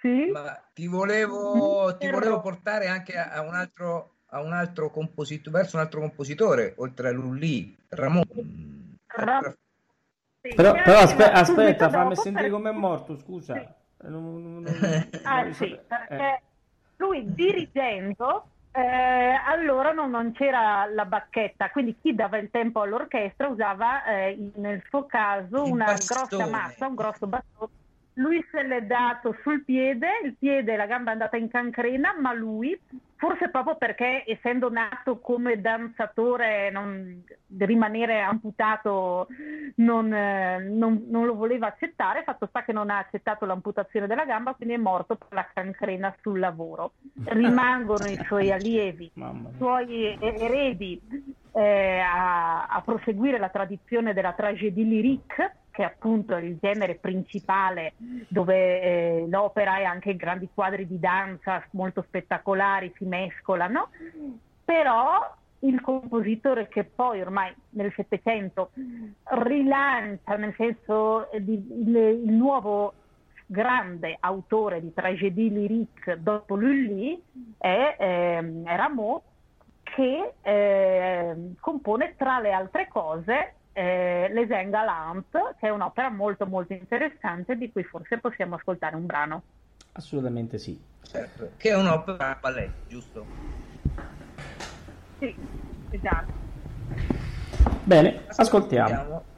S2: Sì? Ma ti volevo, ti volevo portare anche a, a un altro a un altro compositore, verso un altro compositore, oltre a Lully, Ramon.
S1: Ra- però, però aspe- aspetta, fammi sentire come è morto, scusa.
S3: Non, non, *laughs* ah, non sì, perché eh. lui dirigendo eh, allora non, non, c'era la bacchetta, quindi chi dava il tempo all'orchestra usava eh, nel suo caso il una bastone. grossa massa, un grosso bastone. Lui se l'è dato sul piede, il piede e la gamba è andata in cancrena, ma lui forse proprio perché essendo nato come danzatore non, rimanere amputato non, eh, non, non, lo voleva accettare, fatto sta che non ha accettato l'amputazione della gamba, quindi è morto per la cancrena sul lavoro. *laughs* Rimangono i suoi allievi, i suoi eredi eh, a, a, proseguire la tradizione della tragédie lyrique che è appunto il genere principale dove eh, l'opera e anche i grandi quadri di danza molto spettacolari si mescolano, però il compositore che poi ormai nel Settecento rilancia, nel senso di, il, il, nuovo grande autore di tragedie lyrique dopo Lully è, eh, è Rameau che eh, compone tra le altre cose eh, Les Engalant, che è un'opera molto molto interessante di cui forse possiamo ascoltare un brano.
S1: Assolutamente sì.
S2: Certo, che è un'opera a ballet, giusto?
S3: Sì, esatto.
S1: Bene, ascoltiamo. ascoltiamo.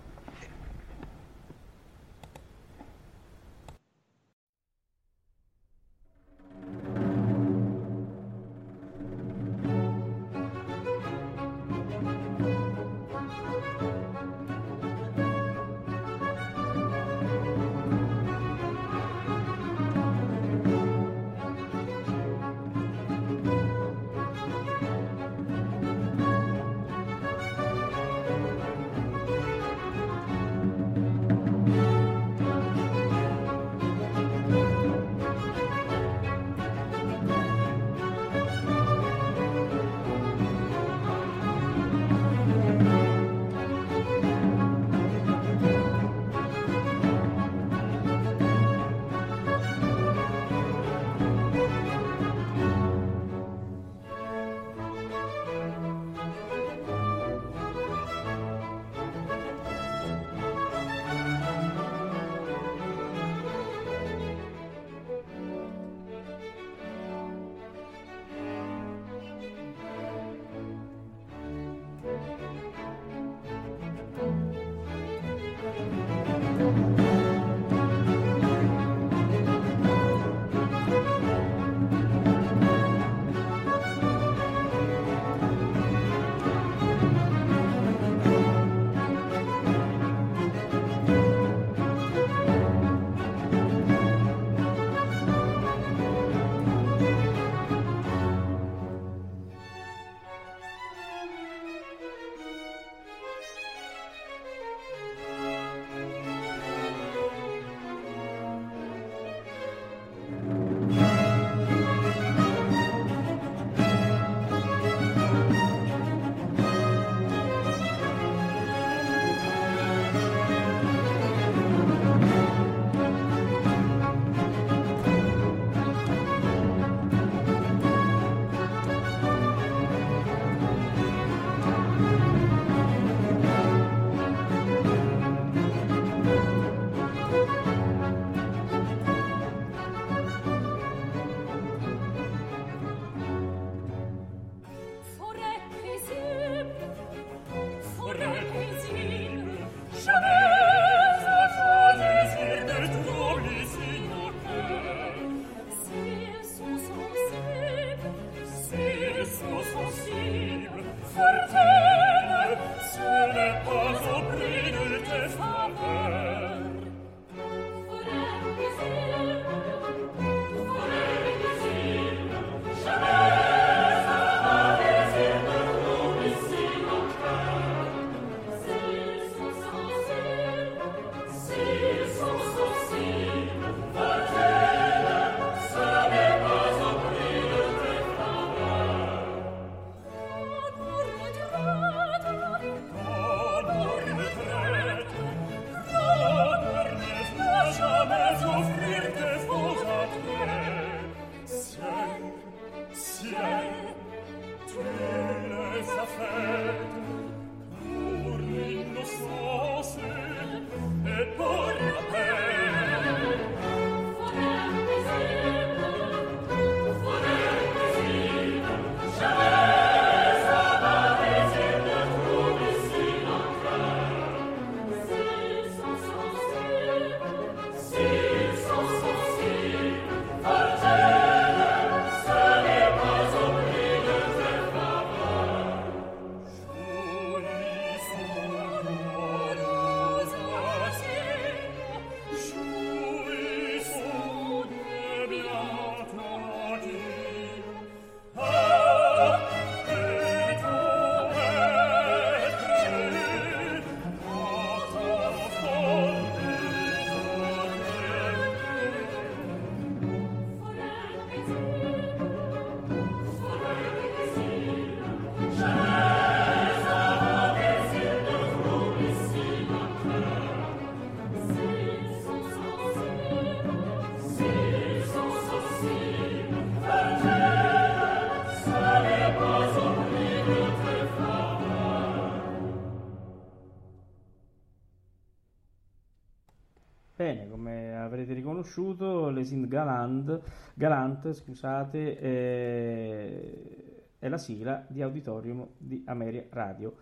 S1: Conosciuto, Les Int Galant, Galant scusate, eh, è la sigla di Auditorium di Ameria Radio.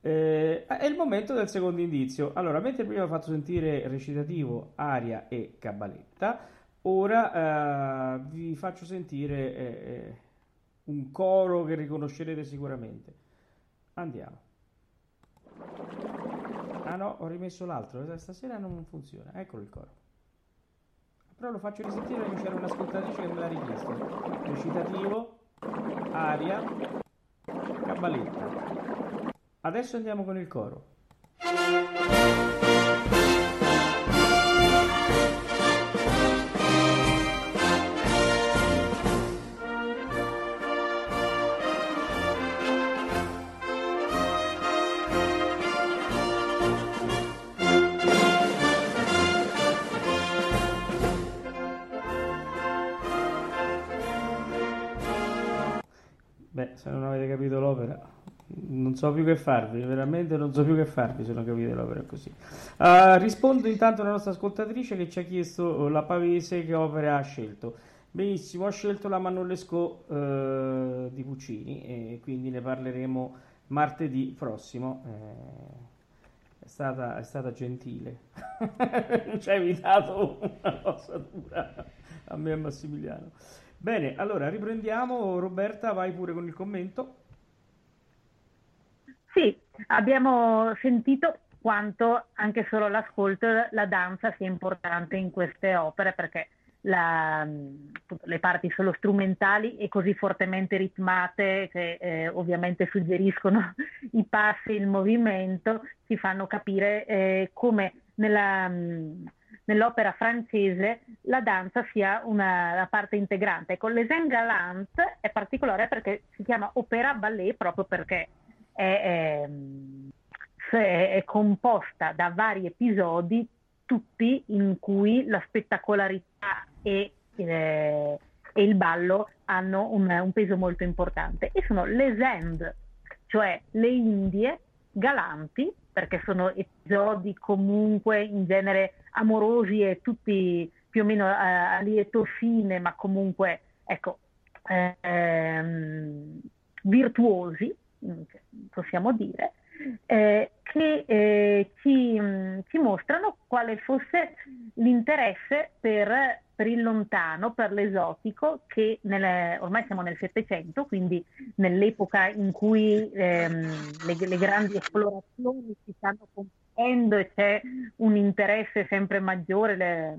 S1: Eh, è il momento del secondo indizio. Allora, mentre prima ho fatto sentire recitativo, aria e cabaletta, ora eh, vi faccio sentire eh, un coro che riconoscerete sicuramente. Andiamo. Ah no, ho rimesso l'altro, stasera non funziona. Eccolo il coro. Però lo faccio risentire perché c'era un'ascoltatrice che me l'ha richiesto. Recitativo, aria, cabaletta. Adesso andiamo con il coro. Se non avete capito l'opera non so più che farvi, veramente non so più che farvi se non capite l'opera così. Uh, rispondo intanto alla nostra ascoltatrice che ci ha chiesto la Pavese che opera ha scelto. Benissimo, ha scelto la Manollesco uh, di Puccini e quindi ne parleremo martedì prossimo. Eh, è, stata, è stata gentile, *laughs* ci ha evitato una cosa dura a me e a Massimiliano. Bene, allora riprendiamo. Roberta, vai pure con il commento.
S3: Sì, abbiamo sentito quanto anche solo l'ascolto, la danza sia importante in queste opere perché la, le parti solo strumentali e così fortemente ritmate che eh, ovviamente suggeriscono *laughs* i passi, il movimento, ci fanno capire eh, come nella, nell'opera francese la danza sia una, una parte integrante. Con Les Galant è particolare perché si chiama opera ballet proprio perché è, è, è composta da vari episodi, tutti in cui la spettacolarità e, eh, e il ballo hanno un, un, peso molto importante. E sono les Indes, cioè le Indie galanti, perché sono episodi comunque in genere amorosi e tutti più o meno eh, a lieto fine, ma comunque ecco, ehm, virtuosi, mm, possiamo dire, eh, che eh, ci, mh, ci, mostrano quale fosse l'interesse per, per, il lontano, per l'esotico, che nelle, ormai siamo nel Settecento, quindi nell'epoca in cui ehm, le, le, grandi esplorazioni si stanno compiendo e c'è un interesse sempre maggiore le,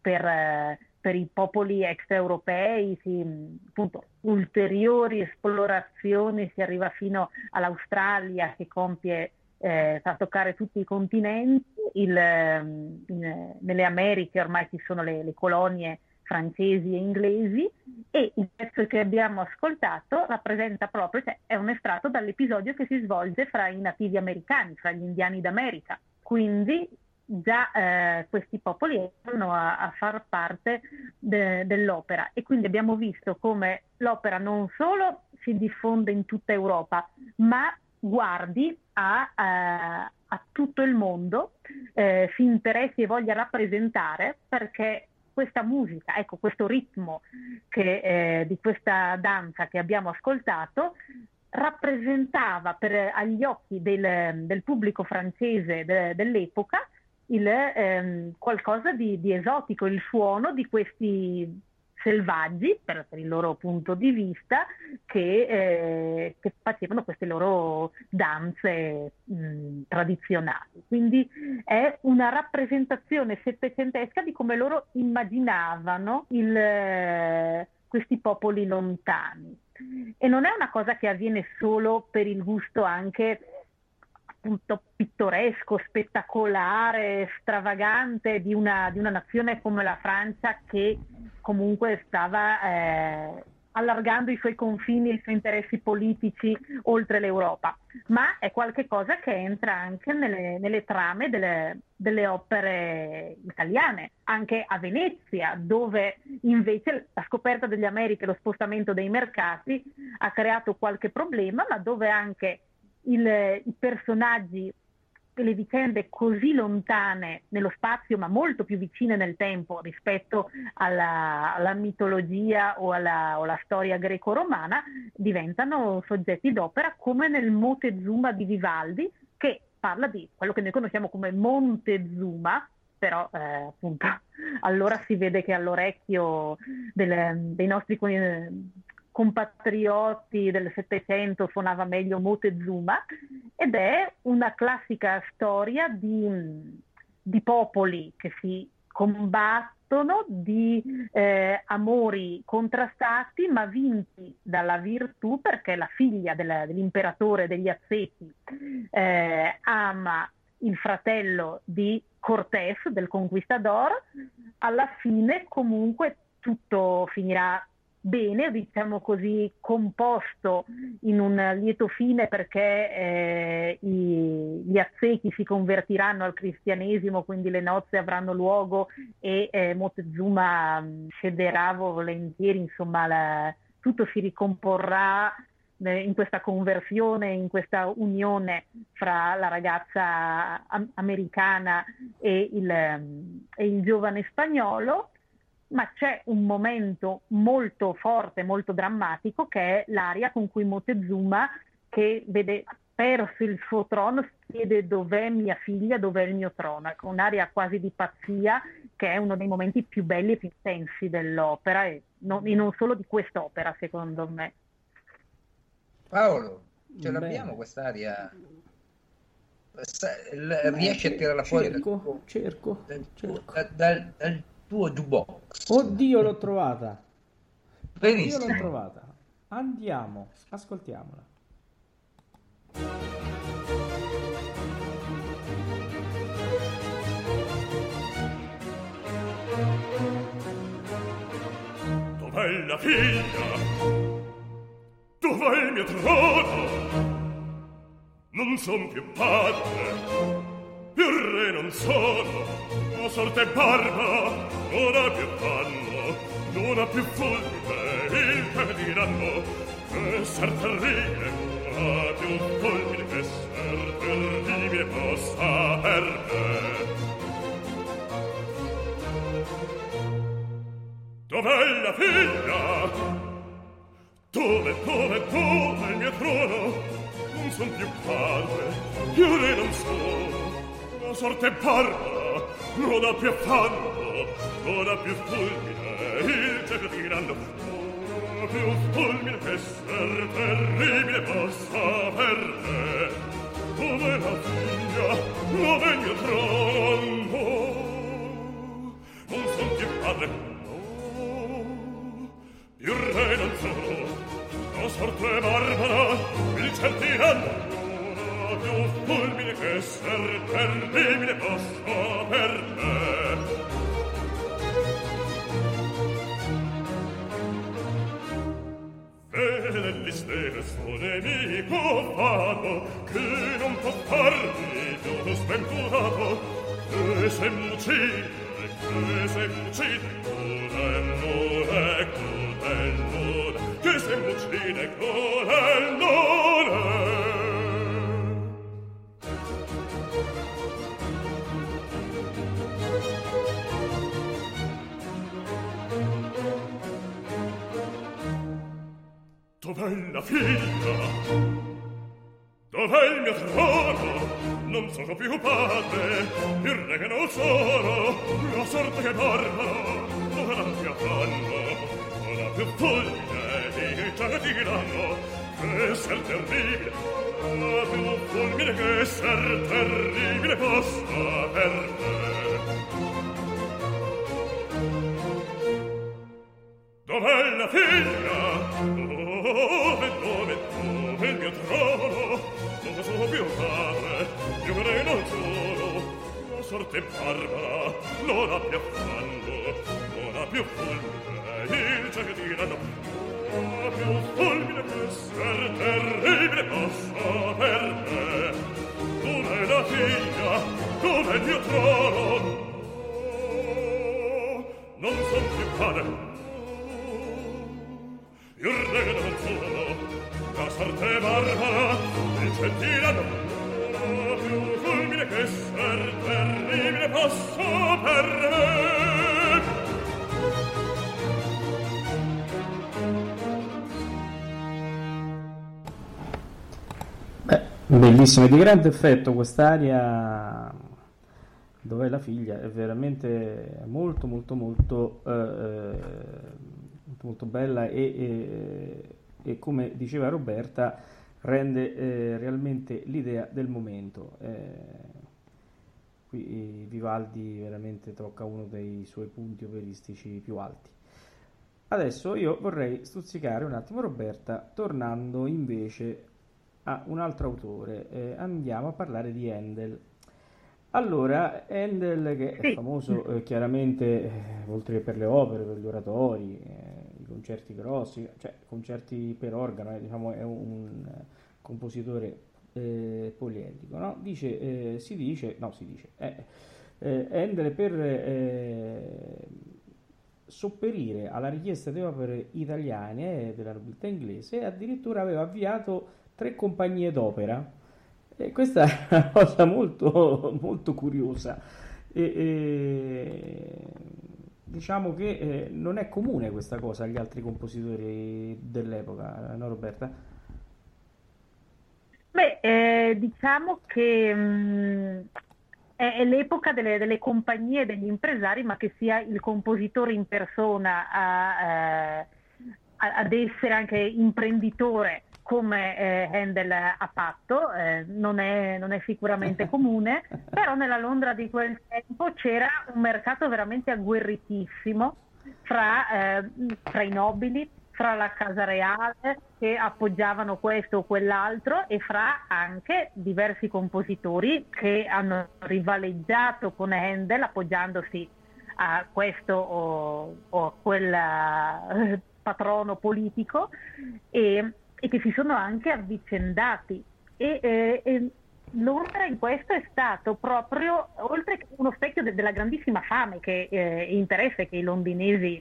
S3: per... Eh, per i popoli extraeuropei, si, appunto, ulteriori esplorazioni, si arriva fino all'Australia che compie, eh, fa toccare tutti i continenti, il, in, nelle Americhe ormai ci sono le, le colonie francesi e inglesi e il pezzo che abbiamo ascoltato rappresenta proprio, cioè è un estratto dall'episodio che si svolge fra i nativi americani, fra gli indiani d'America. Quindi già eh, questi popoli erano a, a far parte de, dell'opera. E quindi abbiamo visto come l'opera non solo si diffonde in tutta Europa, ma guardi a, a, a tutto il mondo, eh, si interessi e voglia rappresentare perché questa musica, ecco questo ritmo che, eh, di questa danza che abbiamo ascoltato rappresentava per, agli occhi del, del pubblico francese de, dell'epoca il, ehm, qualcosa di, di, esotico, il suono di questi selvaggi, per, per il loro punto di vista, che, eh, che facevano queste loro danze mh, tradizionali. Quindi è una rappresentazione settecentesca di come loro immaginavano il, eh, questi popoli lontani. E non è una cosa che avviene solo per il gusto anche appunto pittoresco, spettacolare, stravagante di una, di una, nazione come la Francia che comunque stava eh, allargando i suoi confini e i suoi interessi politici oltre l'Europa, ma è qualcosa che entra anche nelle, nelle trame delle, delle, opere italiane, anche a Venezia, dove invece la scoperta delle Americhe, lo spostamento dei mercati ha creato qualche problema, ma dove anche il, i personaggi e le vicende così lontane nello spazio ma molto più vicine nel tempo rispetto alla, alla mitologia o alla, o alla, storia greco-romana diventano soggetti d'opera come nel Motezuma di Vivaldi che parla di quello che noi conosciamo come Montezuma però eh, appunto *laughs* allora si vede che all'orecchio delle, dei nostri compatrioti del Settecento suonava meglio Motezuma ed è una classica storia di, di popoli che si combattono, di eh, amori contrastati ma vinti dalla virtù perché la figlia del, dell'imperatore degli Aztechi eh, ama il fratello di Cortés, del conquistador, alla fine comunque tutto finirà bene, diciamo così, composto in un lieto fine perché eh, i, gli azzechi si convertiranno al cristianesimo, quindi le nozze avranno luogo e eh, Motezuma mm, cederà volentieri, insomma, la, tutto si ricomporrà eh, in questa conversione, in questa unione fra la ragazza americana e il, mm, e il giovane spagnolo ma c'è un momento molto forte, molto drammatico, che è l'aria con cui Motezuma, che vede perso il suo trono, chiede dov'è mia figlia, dov'è il mio trono. Ecco, un'aria quasi di pazzia, che è uno dei momenti più belli e più intensi dell'opera, e non, e non solo di quest'opera, secondo me.
S2: Paolo, ce Beh. l'abbiamo quest'aria? Riesci a tirarla fuori?
S1: Cerco, dal, cerco,
S2: dal,
S1: cerco.
S2: Dal, dal, tuo jukebox.
S1: Oddio, l'ho trovata.
S2: Benissimo.
S1: Oddio, l'ho trovata. Andiamo, ascoltiamola.
S5: Dov'è la figlia? Dov'è il mio trono? Non son più padre, Birre non sono, ho sorte barba, non ha più panno, non ha più fulmine, il che diranno, che ser terribile, non ha più fulmine, esser terribile possa per me. Dov'è la figlia? Dove, dove, dove il mio trono? Non son più padre, più re non sono, sorte parla, non ha più affanno, non ha più fulmine, il cielo tirando, non ha più fulmine che ser terribile possa per me. Come la figlia, lo vegno trono, non son più padre, no, più re non sono, la sorte barbara, il cielo tirando, più fulmine che ser terribile posso per me Dell'istero suo nemico fato che non può farmi d'uno sventurato che se m'uccide, che se m'uccide non sono più padre, il re che non sono, la sorte che barbaro, non ha più affanno, non ha più voglia di tagliano, che ser terribile, la più fulmine che ser terribile possa per me. Dov'è la figlia? Più fulmine,
S1: bellissima di grande effetto quest'aria dov'è la figlia è veramente molto molto molto eh, eh molto bella e, e, e, come diceva Roberta rende eh, realmente l'idea del momento. Eh, qui Vivaldi veramente tocca uno dei suoi punti operistici più alti. Adesso io vorrei stuzzicare un attimo Roberta tornando invece a un altro autore. Eh, andiamo a parlare di Handel. Allora, Handel che è famoso eh, chiaramente, eh, oltre che per le opere, per gli oratori, eh, concerti grossi, cioè concerti per organo, eh, diciamo è un compositore eh, poliedrico, no? Dice, si dice, no si dice, Handel per sopperire alla richiesta di opere italiane della nobiltà inglese addirittura aveva avviato tre compagnie d'opera e questa è una *laughs* cosa molto, molto curiosa. E, e, diciamo che eh, non è comune questa cosa agli altri compositori dell'epoca, no Roberta?
S3: Beh, eh, diciamo che mh, mm, è, è, l'epoca delle, delle, compagnie, degli impresari, ma che sia il compositore in persona a, eh, ad essere anche imprenditore come eh, Handel ha fatto, eh, non, è, non, è, sicuramente *laughs* comune, però nella Londra di quel tempo c'era un mercato veramente agguerritissimo fra, eh, fra i nobili, fra la casa reale che appoggiavano questo o quell'altro e fra anche diversi compositori che hanno rivaleggiato con Handel appoggiandosi a questo o, o a quel eh, patrono politico e e che si sono anche avvicendati. E, eh, e Londra in questo è stato proprio, oltre che uno specchio de- della grandissima fame che eh, interesse che i londinesi,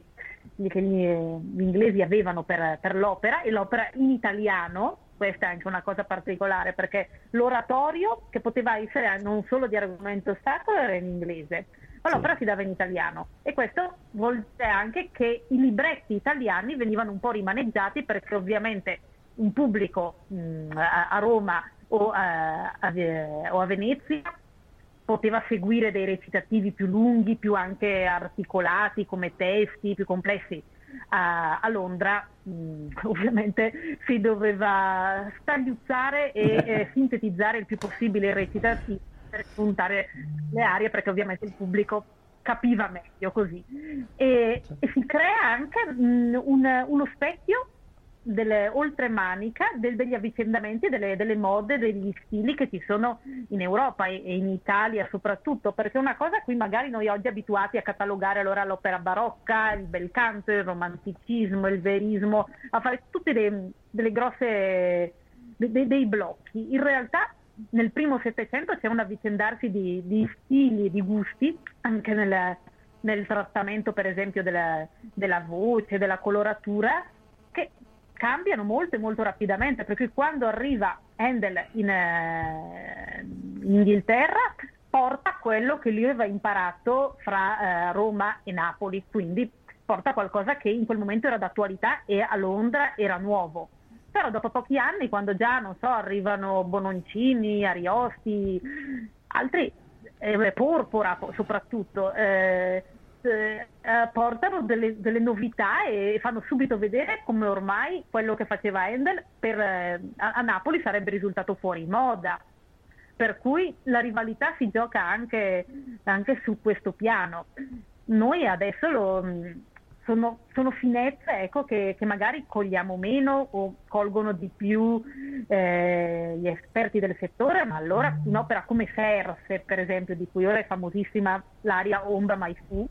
S3: che gli, gli inglesi avevano per, per, l'opera, e l'opera in italiano, questa è anche una cosa particolare, perché l'oratorio, che poteva essere non solo di argomento sacro, era in inglese, ma l'opera si dava in italiano. E questo vuol dire anche che i libretti italiani venivano un po' rimaneggiati, perché ovviamente un pubblico mh, a, a, Roma o a, a, o a Venezia, poteva seguire dei recitativi più lunghi, più anche articolati come testi, più complessi. A, a Londra mh, mm, *laughs* ovviamente si doveva stagliuzzare e eh, *laughs* sintetizzare il più possibile i recitativi per puntare le arie perché ovviamente il pubblico capiva meglio così. E, e si crea anche mh, mm, un, uno specchio delle oltremanica del, degli avvicendamenti, delle, delle, mode, degli stili che ci sono in Europa e, e, in Italia soprattutto, perché una cosa qui magari noi oggi abituati a catalogare allora l'opera barocca, il bel canto, il romanticismo, il verismo, a fare tutti delle grosse dei, dei blocchi, in realtà nel primo Settecento c'è un avvicendarsi di, di stili, di gusti, anche nel, nel trattamento per esempio della, della voce, della coloratura, cambiano molto e molto rapidamente, perché quando arriva Handel in, eh, in Inghilterra porta quello che lui aveva imparato fra eh, Roma e Napoli, quindi porta qualcosa che in quel momento era d'attualità e a Londra era nuovo. Però dopo pochi anni, quando già, non so, arrivano Bononcini, Ariosti, altri, eh, Porpora soprattutto, eh, eh, portano delle, delle, novità e fanno subito vedere come ormai quello che faceva Handel per, eh, a, Napoli sarebbe risultato fuori moda. Per cui la rivalità si gioca anche, anche su questo piano. Noi adesso lo, sono, sono, finezze ecco, che, che, magari cogliamo meno o colgono di più eh, gli esperti del settore, ma allora un'opera come Serse, per esempio, di cui ora è famosissima l'aria Ombra mai fu,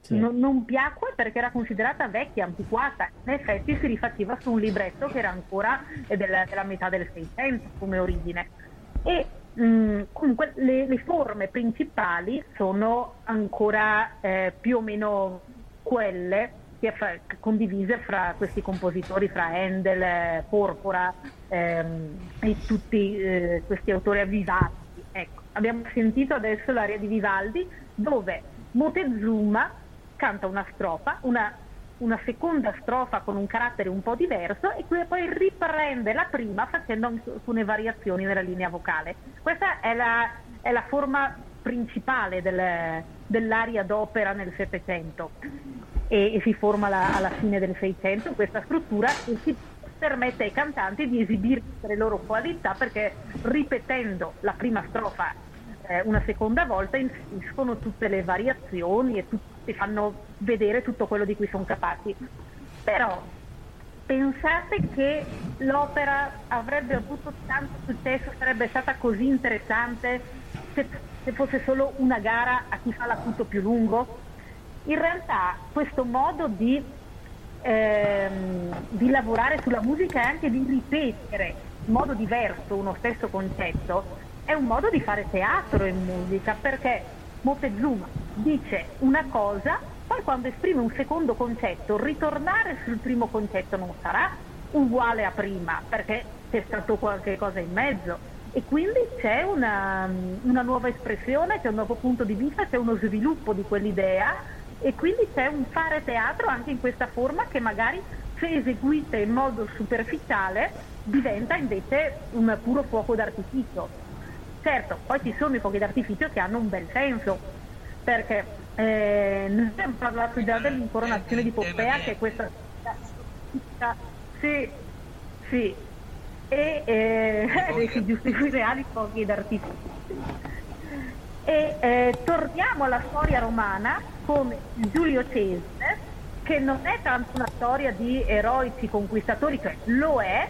S3: sì. non, non, piacque perché era considerata vecchia, antiquata. In effetti si rifaceva su un libretto che era ancora della, della metà del Seicento come origine. E mh, mm, comunque le, le, forme principali sono ancora eh, più o meno quelle che fra, condivise fra questi compositori, fra Handel, Porpora ehm, e tutti eh, questi autori avvivati. Ecco, abbiamo sentito adesso l'aria di Vivaldi dove Motezuma canta una strofa, una, una, seconda strofa con un carattere un po' diverso e poi riprende la prima facendo alcune variazioni nella linea vocale. Questa è la, è la forma principale del, dell'aria d'opera nel Settecento e, e, si forma la, alla fine del Seicento questa struttura e si permette ai cantanti di esibire le loro qualità perché ripetendo la prima strofa eh, una seconda volta inseriscono tutte le variazioni e tutti ti fanno vedere tutto quello di cui sono capaci. Però pensate che l'opera avrebbe avuto tanto successo, sarebbe stata così interessante se, se fosse solo una gara a chi fa l'acuto più lungo? In realtà questo modo di, ehm, di lavorare sulla musica e anche di ripetere in modo diverso uno stesso concetto è un modo di fare teatro in musica perché Moctezuma dice una cosa, poi quando esprime un secondo concetto, ritornare sul primo concetto non sarà uguale a prima, perché c'è stato qualche cosa in mezzo. E quindi c'è una, una nuova espressione, c'è un nuovo punto di vista, c'è uno sviluppo di quell'idea e quindi c'è un fare teatro anche in questa forma che magari se eseguita in modo superficiale diventa invece un puro fuoco d'artificio. Certo, poi ci sono i fuochi d'artificio che hanno un bel senso, perché eh, noi abbiamo parlato già dell'incoronazione di Poppea, che è questa... Sì, sì, e eh, *laughs* si giustificano reali fuochi d'artificio. E eh, torniamo alla storia romana con Giulio Cesare, che non è tanto una storia di eroici conquistatori, cioè lo è,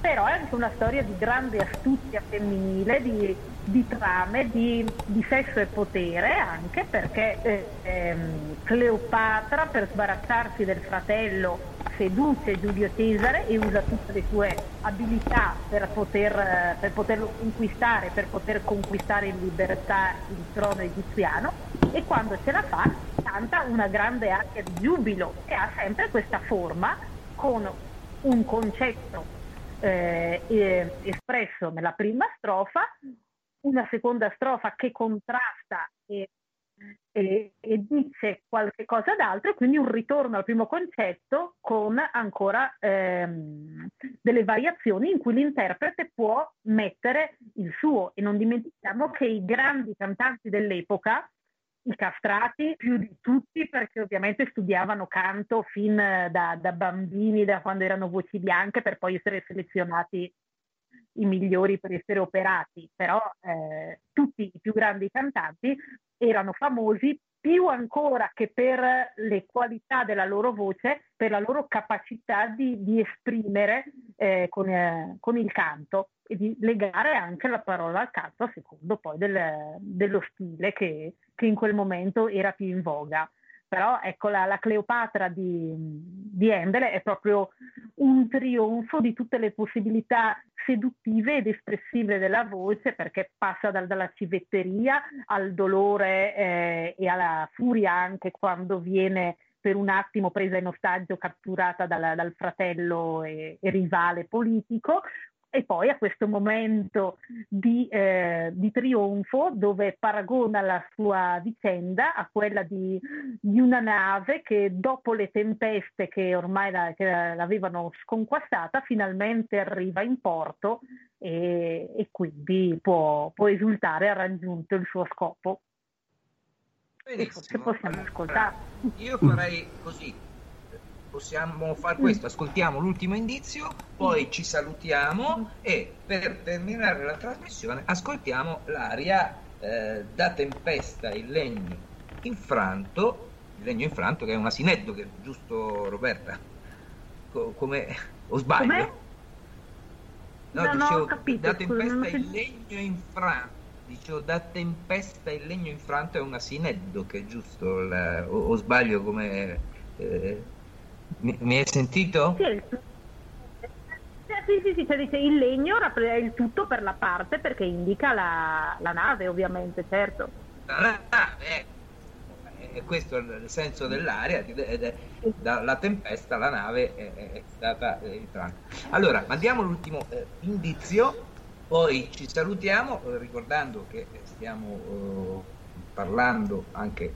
S3: però è anche una storia di grande astuzia femminile, di, di trame, di, di, sesso e potere, anche perché eh, ehm, Cleopatra per sbarazzarsi del fratello seduce Giulio Cesare e usa tutte le sue abilità per, poter, per poterlo conquistare, per poter conquistare in libertà il trono egiziano. E quando ce la fa canta una grande aria di giubilo e ha sempre questa forma con un concetto eh, espresso nella prima strofa, una seconda strofa che contrasta e e, e, dice qualche cosa d'altro e quindi un ritorno al primo concetto con ancora ehm, delle variazioni in cui l'interprete può mettere il suo. E non dimentichiamo che i grandi cantanti dell'epoca i castrati più di tutti perché ovviamente studiavano canto fin da, da bambini, da quando erano voci bianche per poi essere selezionati i migliori per essere operati, però eh, tutti i più grandi cantanti erano famosi più ancora che per le qualità della loro voce, per la loro capacità di, di esprimere eh, con, eh, con, il canto e di legare anche la parola al canto a secondo poi del, dello stile che, che in quel momento era più in voga. Però ecco la, la Cleopatra di, di Handel è proprio un trionfo di tutte le possibilità seduttive ed espressive della voce perché passa dal, dalla civetteria al dolore eh, e alla furia anche quando viene per un attimo presa in ostaggio, catturata dal, dal fratello e, e, rivale politico, e poi a questo momento di, eh, di, trionfo dove paragona la sua vicenda a quella di, di una nave che dopo le tempeste che ormai la, che l'avevano sconquassata finalmente arriva in porto e, e quindi può, può esultare ha raggiunto il suo scopo.
S2: Benissimo. possiamo ascoltare. Io farei così, possiamo fare questo, ascoltiamo l'ultimo indizio, poi ci salutiamo e per terminare la trasmissione ascoltiamo l'aria eh, da tempesta il legno infranto, il legno infranto che è un asinetto, che giusto Roberta? Co- come o sbaglio? Com'è?
S3: No, no, dicevo, capito,
S2: da tempesta il legno infranto dicevo da tempesta il legno infranto è un asineddo che è giusto il, o, o, sbaglio come eh, mi, mi hai sentito?
S3: Sì, sì, sì, sì, cioè dice il legno rappresenta il tutto per la parte perché indica la, la nave, ovviamente, certo.
S2: La nave, eh, questo è il senso dell'aria, dalla tempesta la nave è, è stata entrata. Allora, mandiamo l'ultimo eh, indizio, poi ci salutiamo eh, ricordando che stiamo eh, parlando anche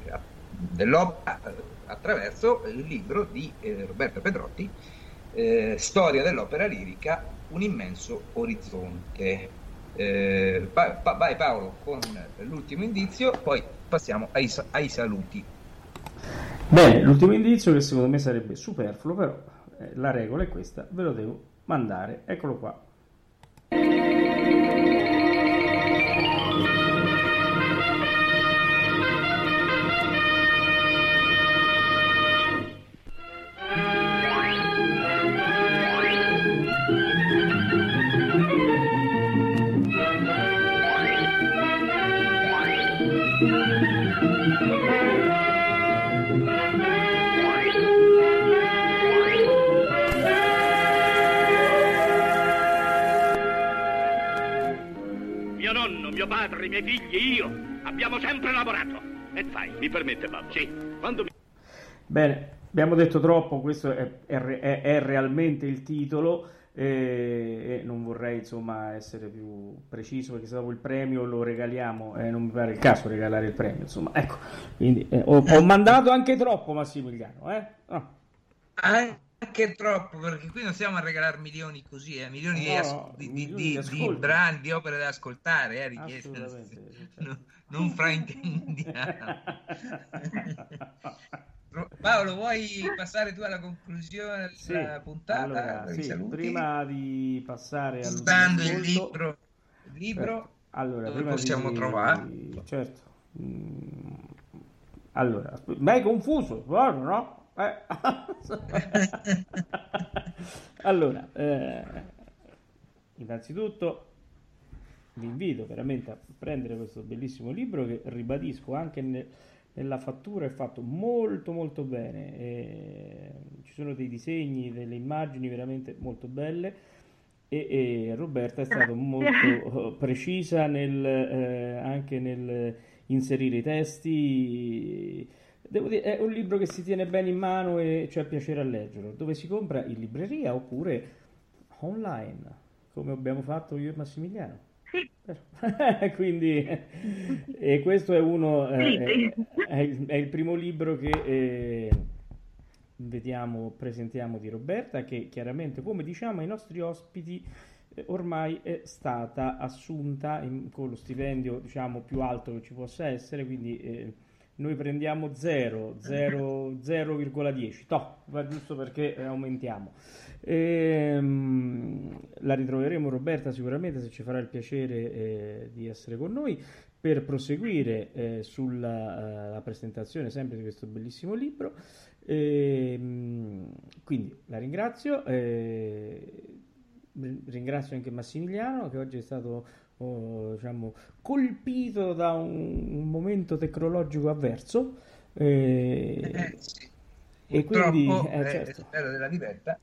S2: dell'opera attraverso il libro di eh, Roberto Pedrotti, eh, Storia dell'opera lirica, un immenso orizzonte. Eh, pa- vai Paolo con l'ultimo indizio, poi passiamo ai, ai, saluti.
S1: Bene, l'ultimo indizio che secondo me sarebbe superfluo, però eh, la regola è questa, ve lo devo mandare, eccolo qua.
S5: Fai, mi permette, babbo? Sì. Quando mi...
S1: Bene, abbiamo detto troppo, questo è, è, è, è realmente il titolo e, e, non vorrei insomma essere più preciso perché se dopo il premio lo regaliamo e eh, non mi pare il caso regalare il premio, insomma, ecco, quindi eh, ho, ho, mandato anche troppo Massimiliano, eh?
S2: No. Ah anche troppo perché qui non stiamo a regalare milioni così, eh, milioni, no, di, as- di, milioni di, di, brani, di opere da ascoltare, eh, richieste. *laughs* No, non fraintendiamo. *laughs* Paolo, vuoi passare tu alla conclusione sì, della puntata?
S1: Allora, sì, prima di passare
S2: al Stando il libro, libro
S1: eh, allora,
S2: dove possiamo
S1: di...
S2: trovare?
S1: Certo. Mm. Allora, mi hai confuso, no? Eh. *laughs* allora, eh, innanzitutto vi invito veramente a prendere questo bellissimo libro che ribadisco anche ne, nella fattura è fatto molto molto bene. E ci sono dei disegni, delle immagini veramente molto belle e, e Roberta è stata molto precisa nel, eh, anche nel inserire i testi Devo dire, è un libro che si tiene bene in mano e c'è piacere a leggerlo. Dove si compra? In libreria oppure online, come abbiamo fatto io e Massimiliano. Sì. *laughs* Quindi, e questo è uno, eh, è, è, il primo libro che eh, vediamo, presentiamo di Roberta, che chiaramente, come diciamo ai nostri ospiti, eh, ormai è stata assunta in, con lo stipendio diciamo più alto che ci possa essere, quindi eh, noi prendiamo 0, 0, 0,10, to, va giusto perché aumentiamo. E, um, la ritroveremo Roberta sicuramente se ci farà il piacere eh, di essere con noi per proseguire eh, sulla uh, presentazione sempre di questo bellissimo libro. E, um, quindi la ringrazio, eh, ringrazio anche Massimiliano che oggi è stato oh, diciamo, colpito da un, un, momento tecnologico avverso.
S2: Eh, eh, sì. E quindi eh, certo. spero della diretta.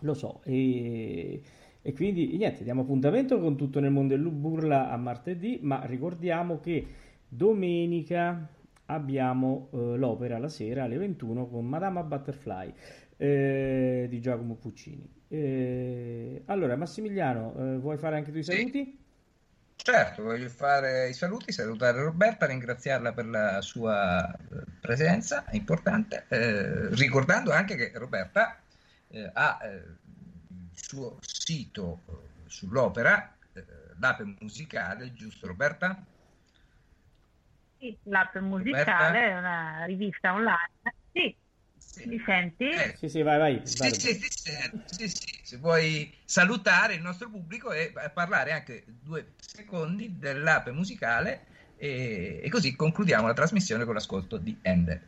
S1: Lo so, e, e, quindi niente, diamo appuntamento con tutto nel mondo del burla a martedì, ma ricordiamo che domenica abbiamo eh, l'opera la sera alle 21 con Madama Butterfly eh, di Giacomo Puccini. Eh, allora, Massimiliano, eh, vuoi fare anche tu i saluti? Sì.
S2: Certo, voglio fare i saluti, salutare Roberta, ringraziarla per la sua eh, presenza importante, eh, ricordando anche che Roberta eh, ha eh, il suo sito sull'opera, eh, l'ape musicale, giusto Roberta?
S3: Sì, l'ape musicale Roberta? è una rivista online. Sì. Mi senti?
S1: Eh, sì, sì, vai, vai.
S2: Sì, sì, sì, sì, Se vuoi salutare il nostro pubblico e parlare anche due secondi dell'ape musicale e, e così concludiamo la trasmissione con l'ascolto di Ender.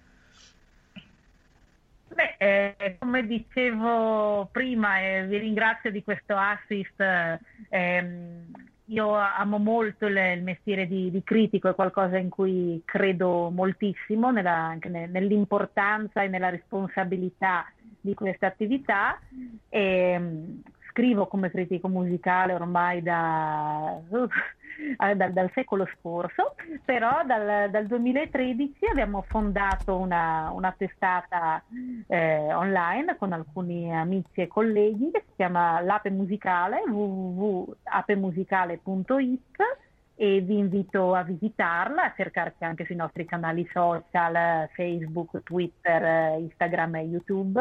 S3: Beh, eh, come dicevo prima, eh, vi ringrazio di questo assist. Eh, io amo molto il, il mestiere di, di, critico, è qualcosa in cui credo moltissimo, nella, ne, nell'importanza e nella responsabilità di questa attività. E, um, scrivo come critico musicale ormai da, uh, dal, dal, secolo scorso, però dal, dal, 2013 abbiamo fondato una, una testata eh, online con alcuni amici e colleghi che si chiama L'Ape Musicale, www.apemusicale.it e vi invito a visitarla, a cercarci anche sui nostri canali social, Facebook, Twitter, Instagram e YouTube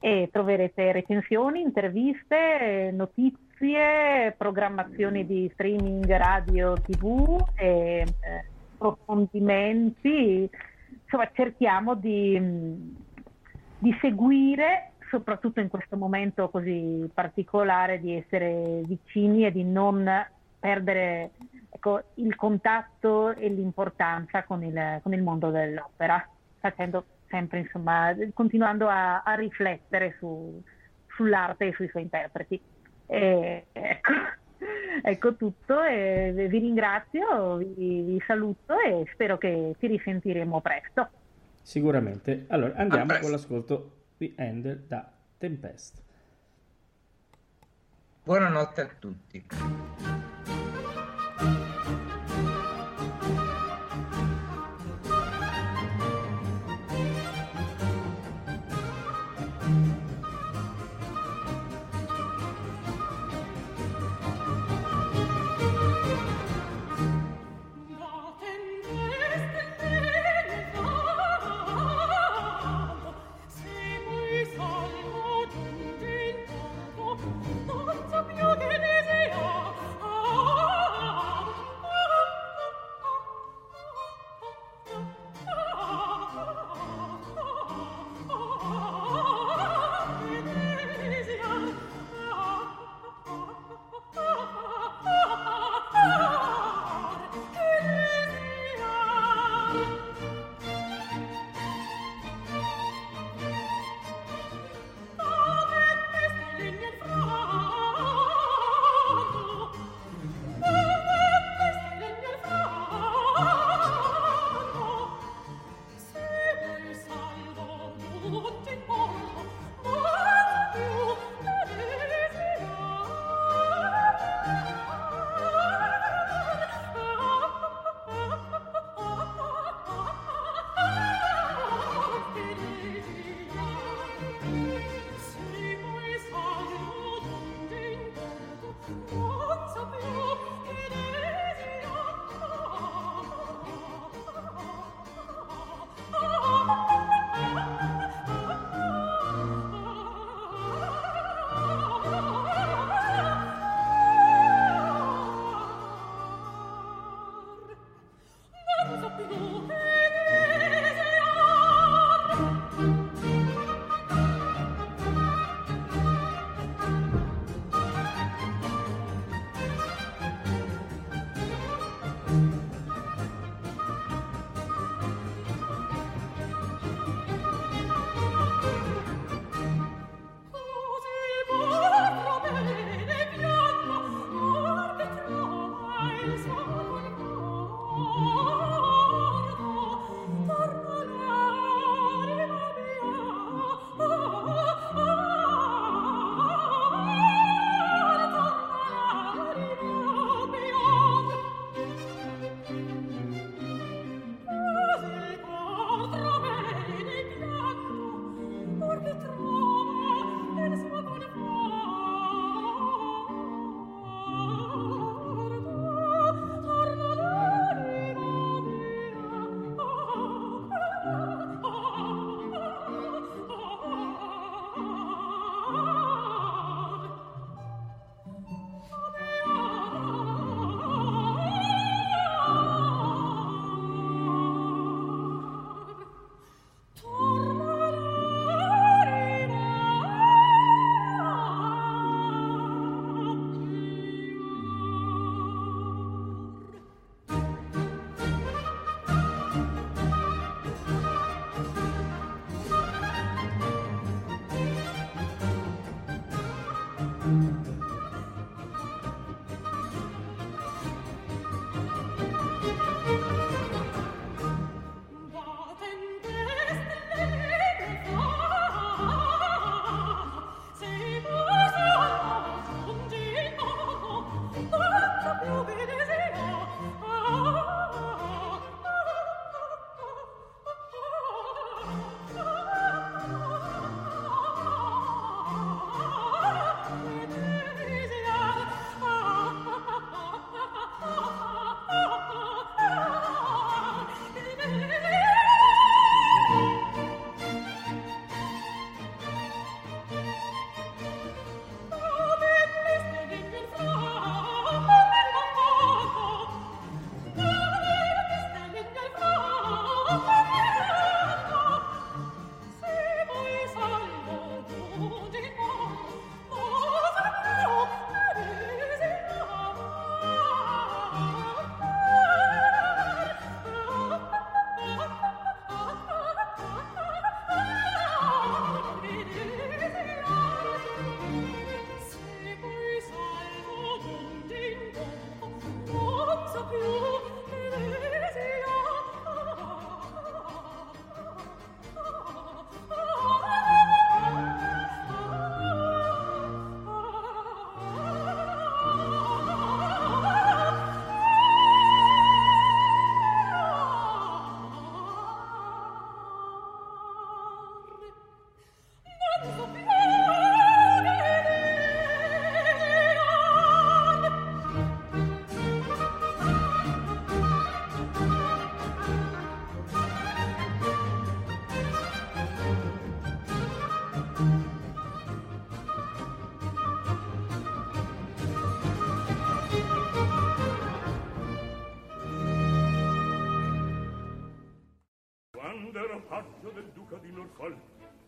S3: e troverete recensioni, interviste, notizie, programmazioni di streaming radio, tv, e, eh, approfondimenti. Insomma, cerchiamo di, di seguire soprattutto in questo momento così particolare, di essere vicini e di non perdere ecco, il contatto e l'importanza con il, con il mondo dell'opera, facendo sempre insomma, continuando a, a riflettere su, sull'arte e sui suoi interpreti. E, ecco, *laughs* ecco, tutto, e vi ringrazio, vi, vi, saluto e spero che ci risentiremo presto.
S1: Sicuramente. Allora andiamo con l'ascolto di Handel da Tempest.
S2: Buonanotte a tutti.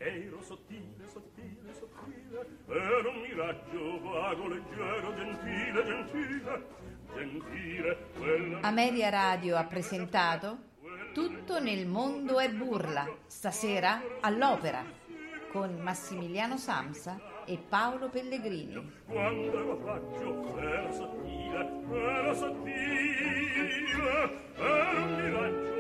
S5: Ero sottile, sottile, sottile ero un miraggio vago, leggero, gentile, gentile gentile quella...
S6: Ameria Radio ha presentato Tutto nel mondo è burla stasera all'opera con Massimiliano Samsa e Paolo Pellegrini.
S5: Quando ero raggio ero sottile ero sottile ero un miraggio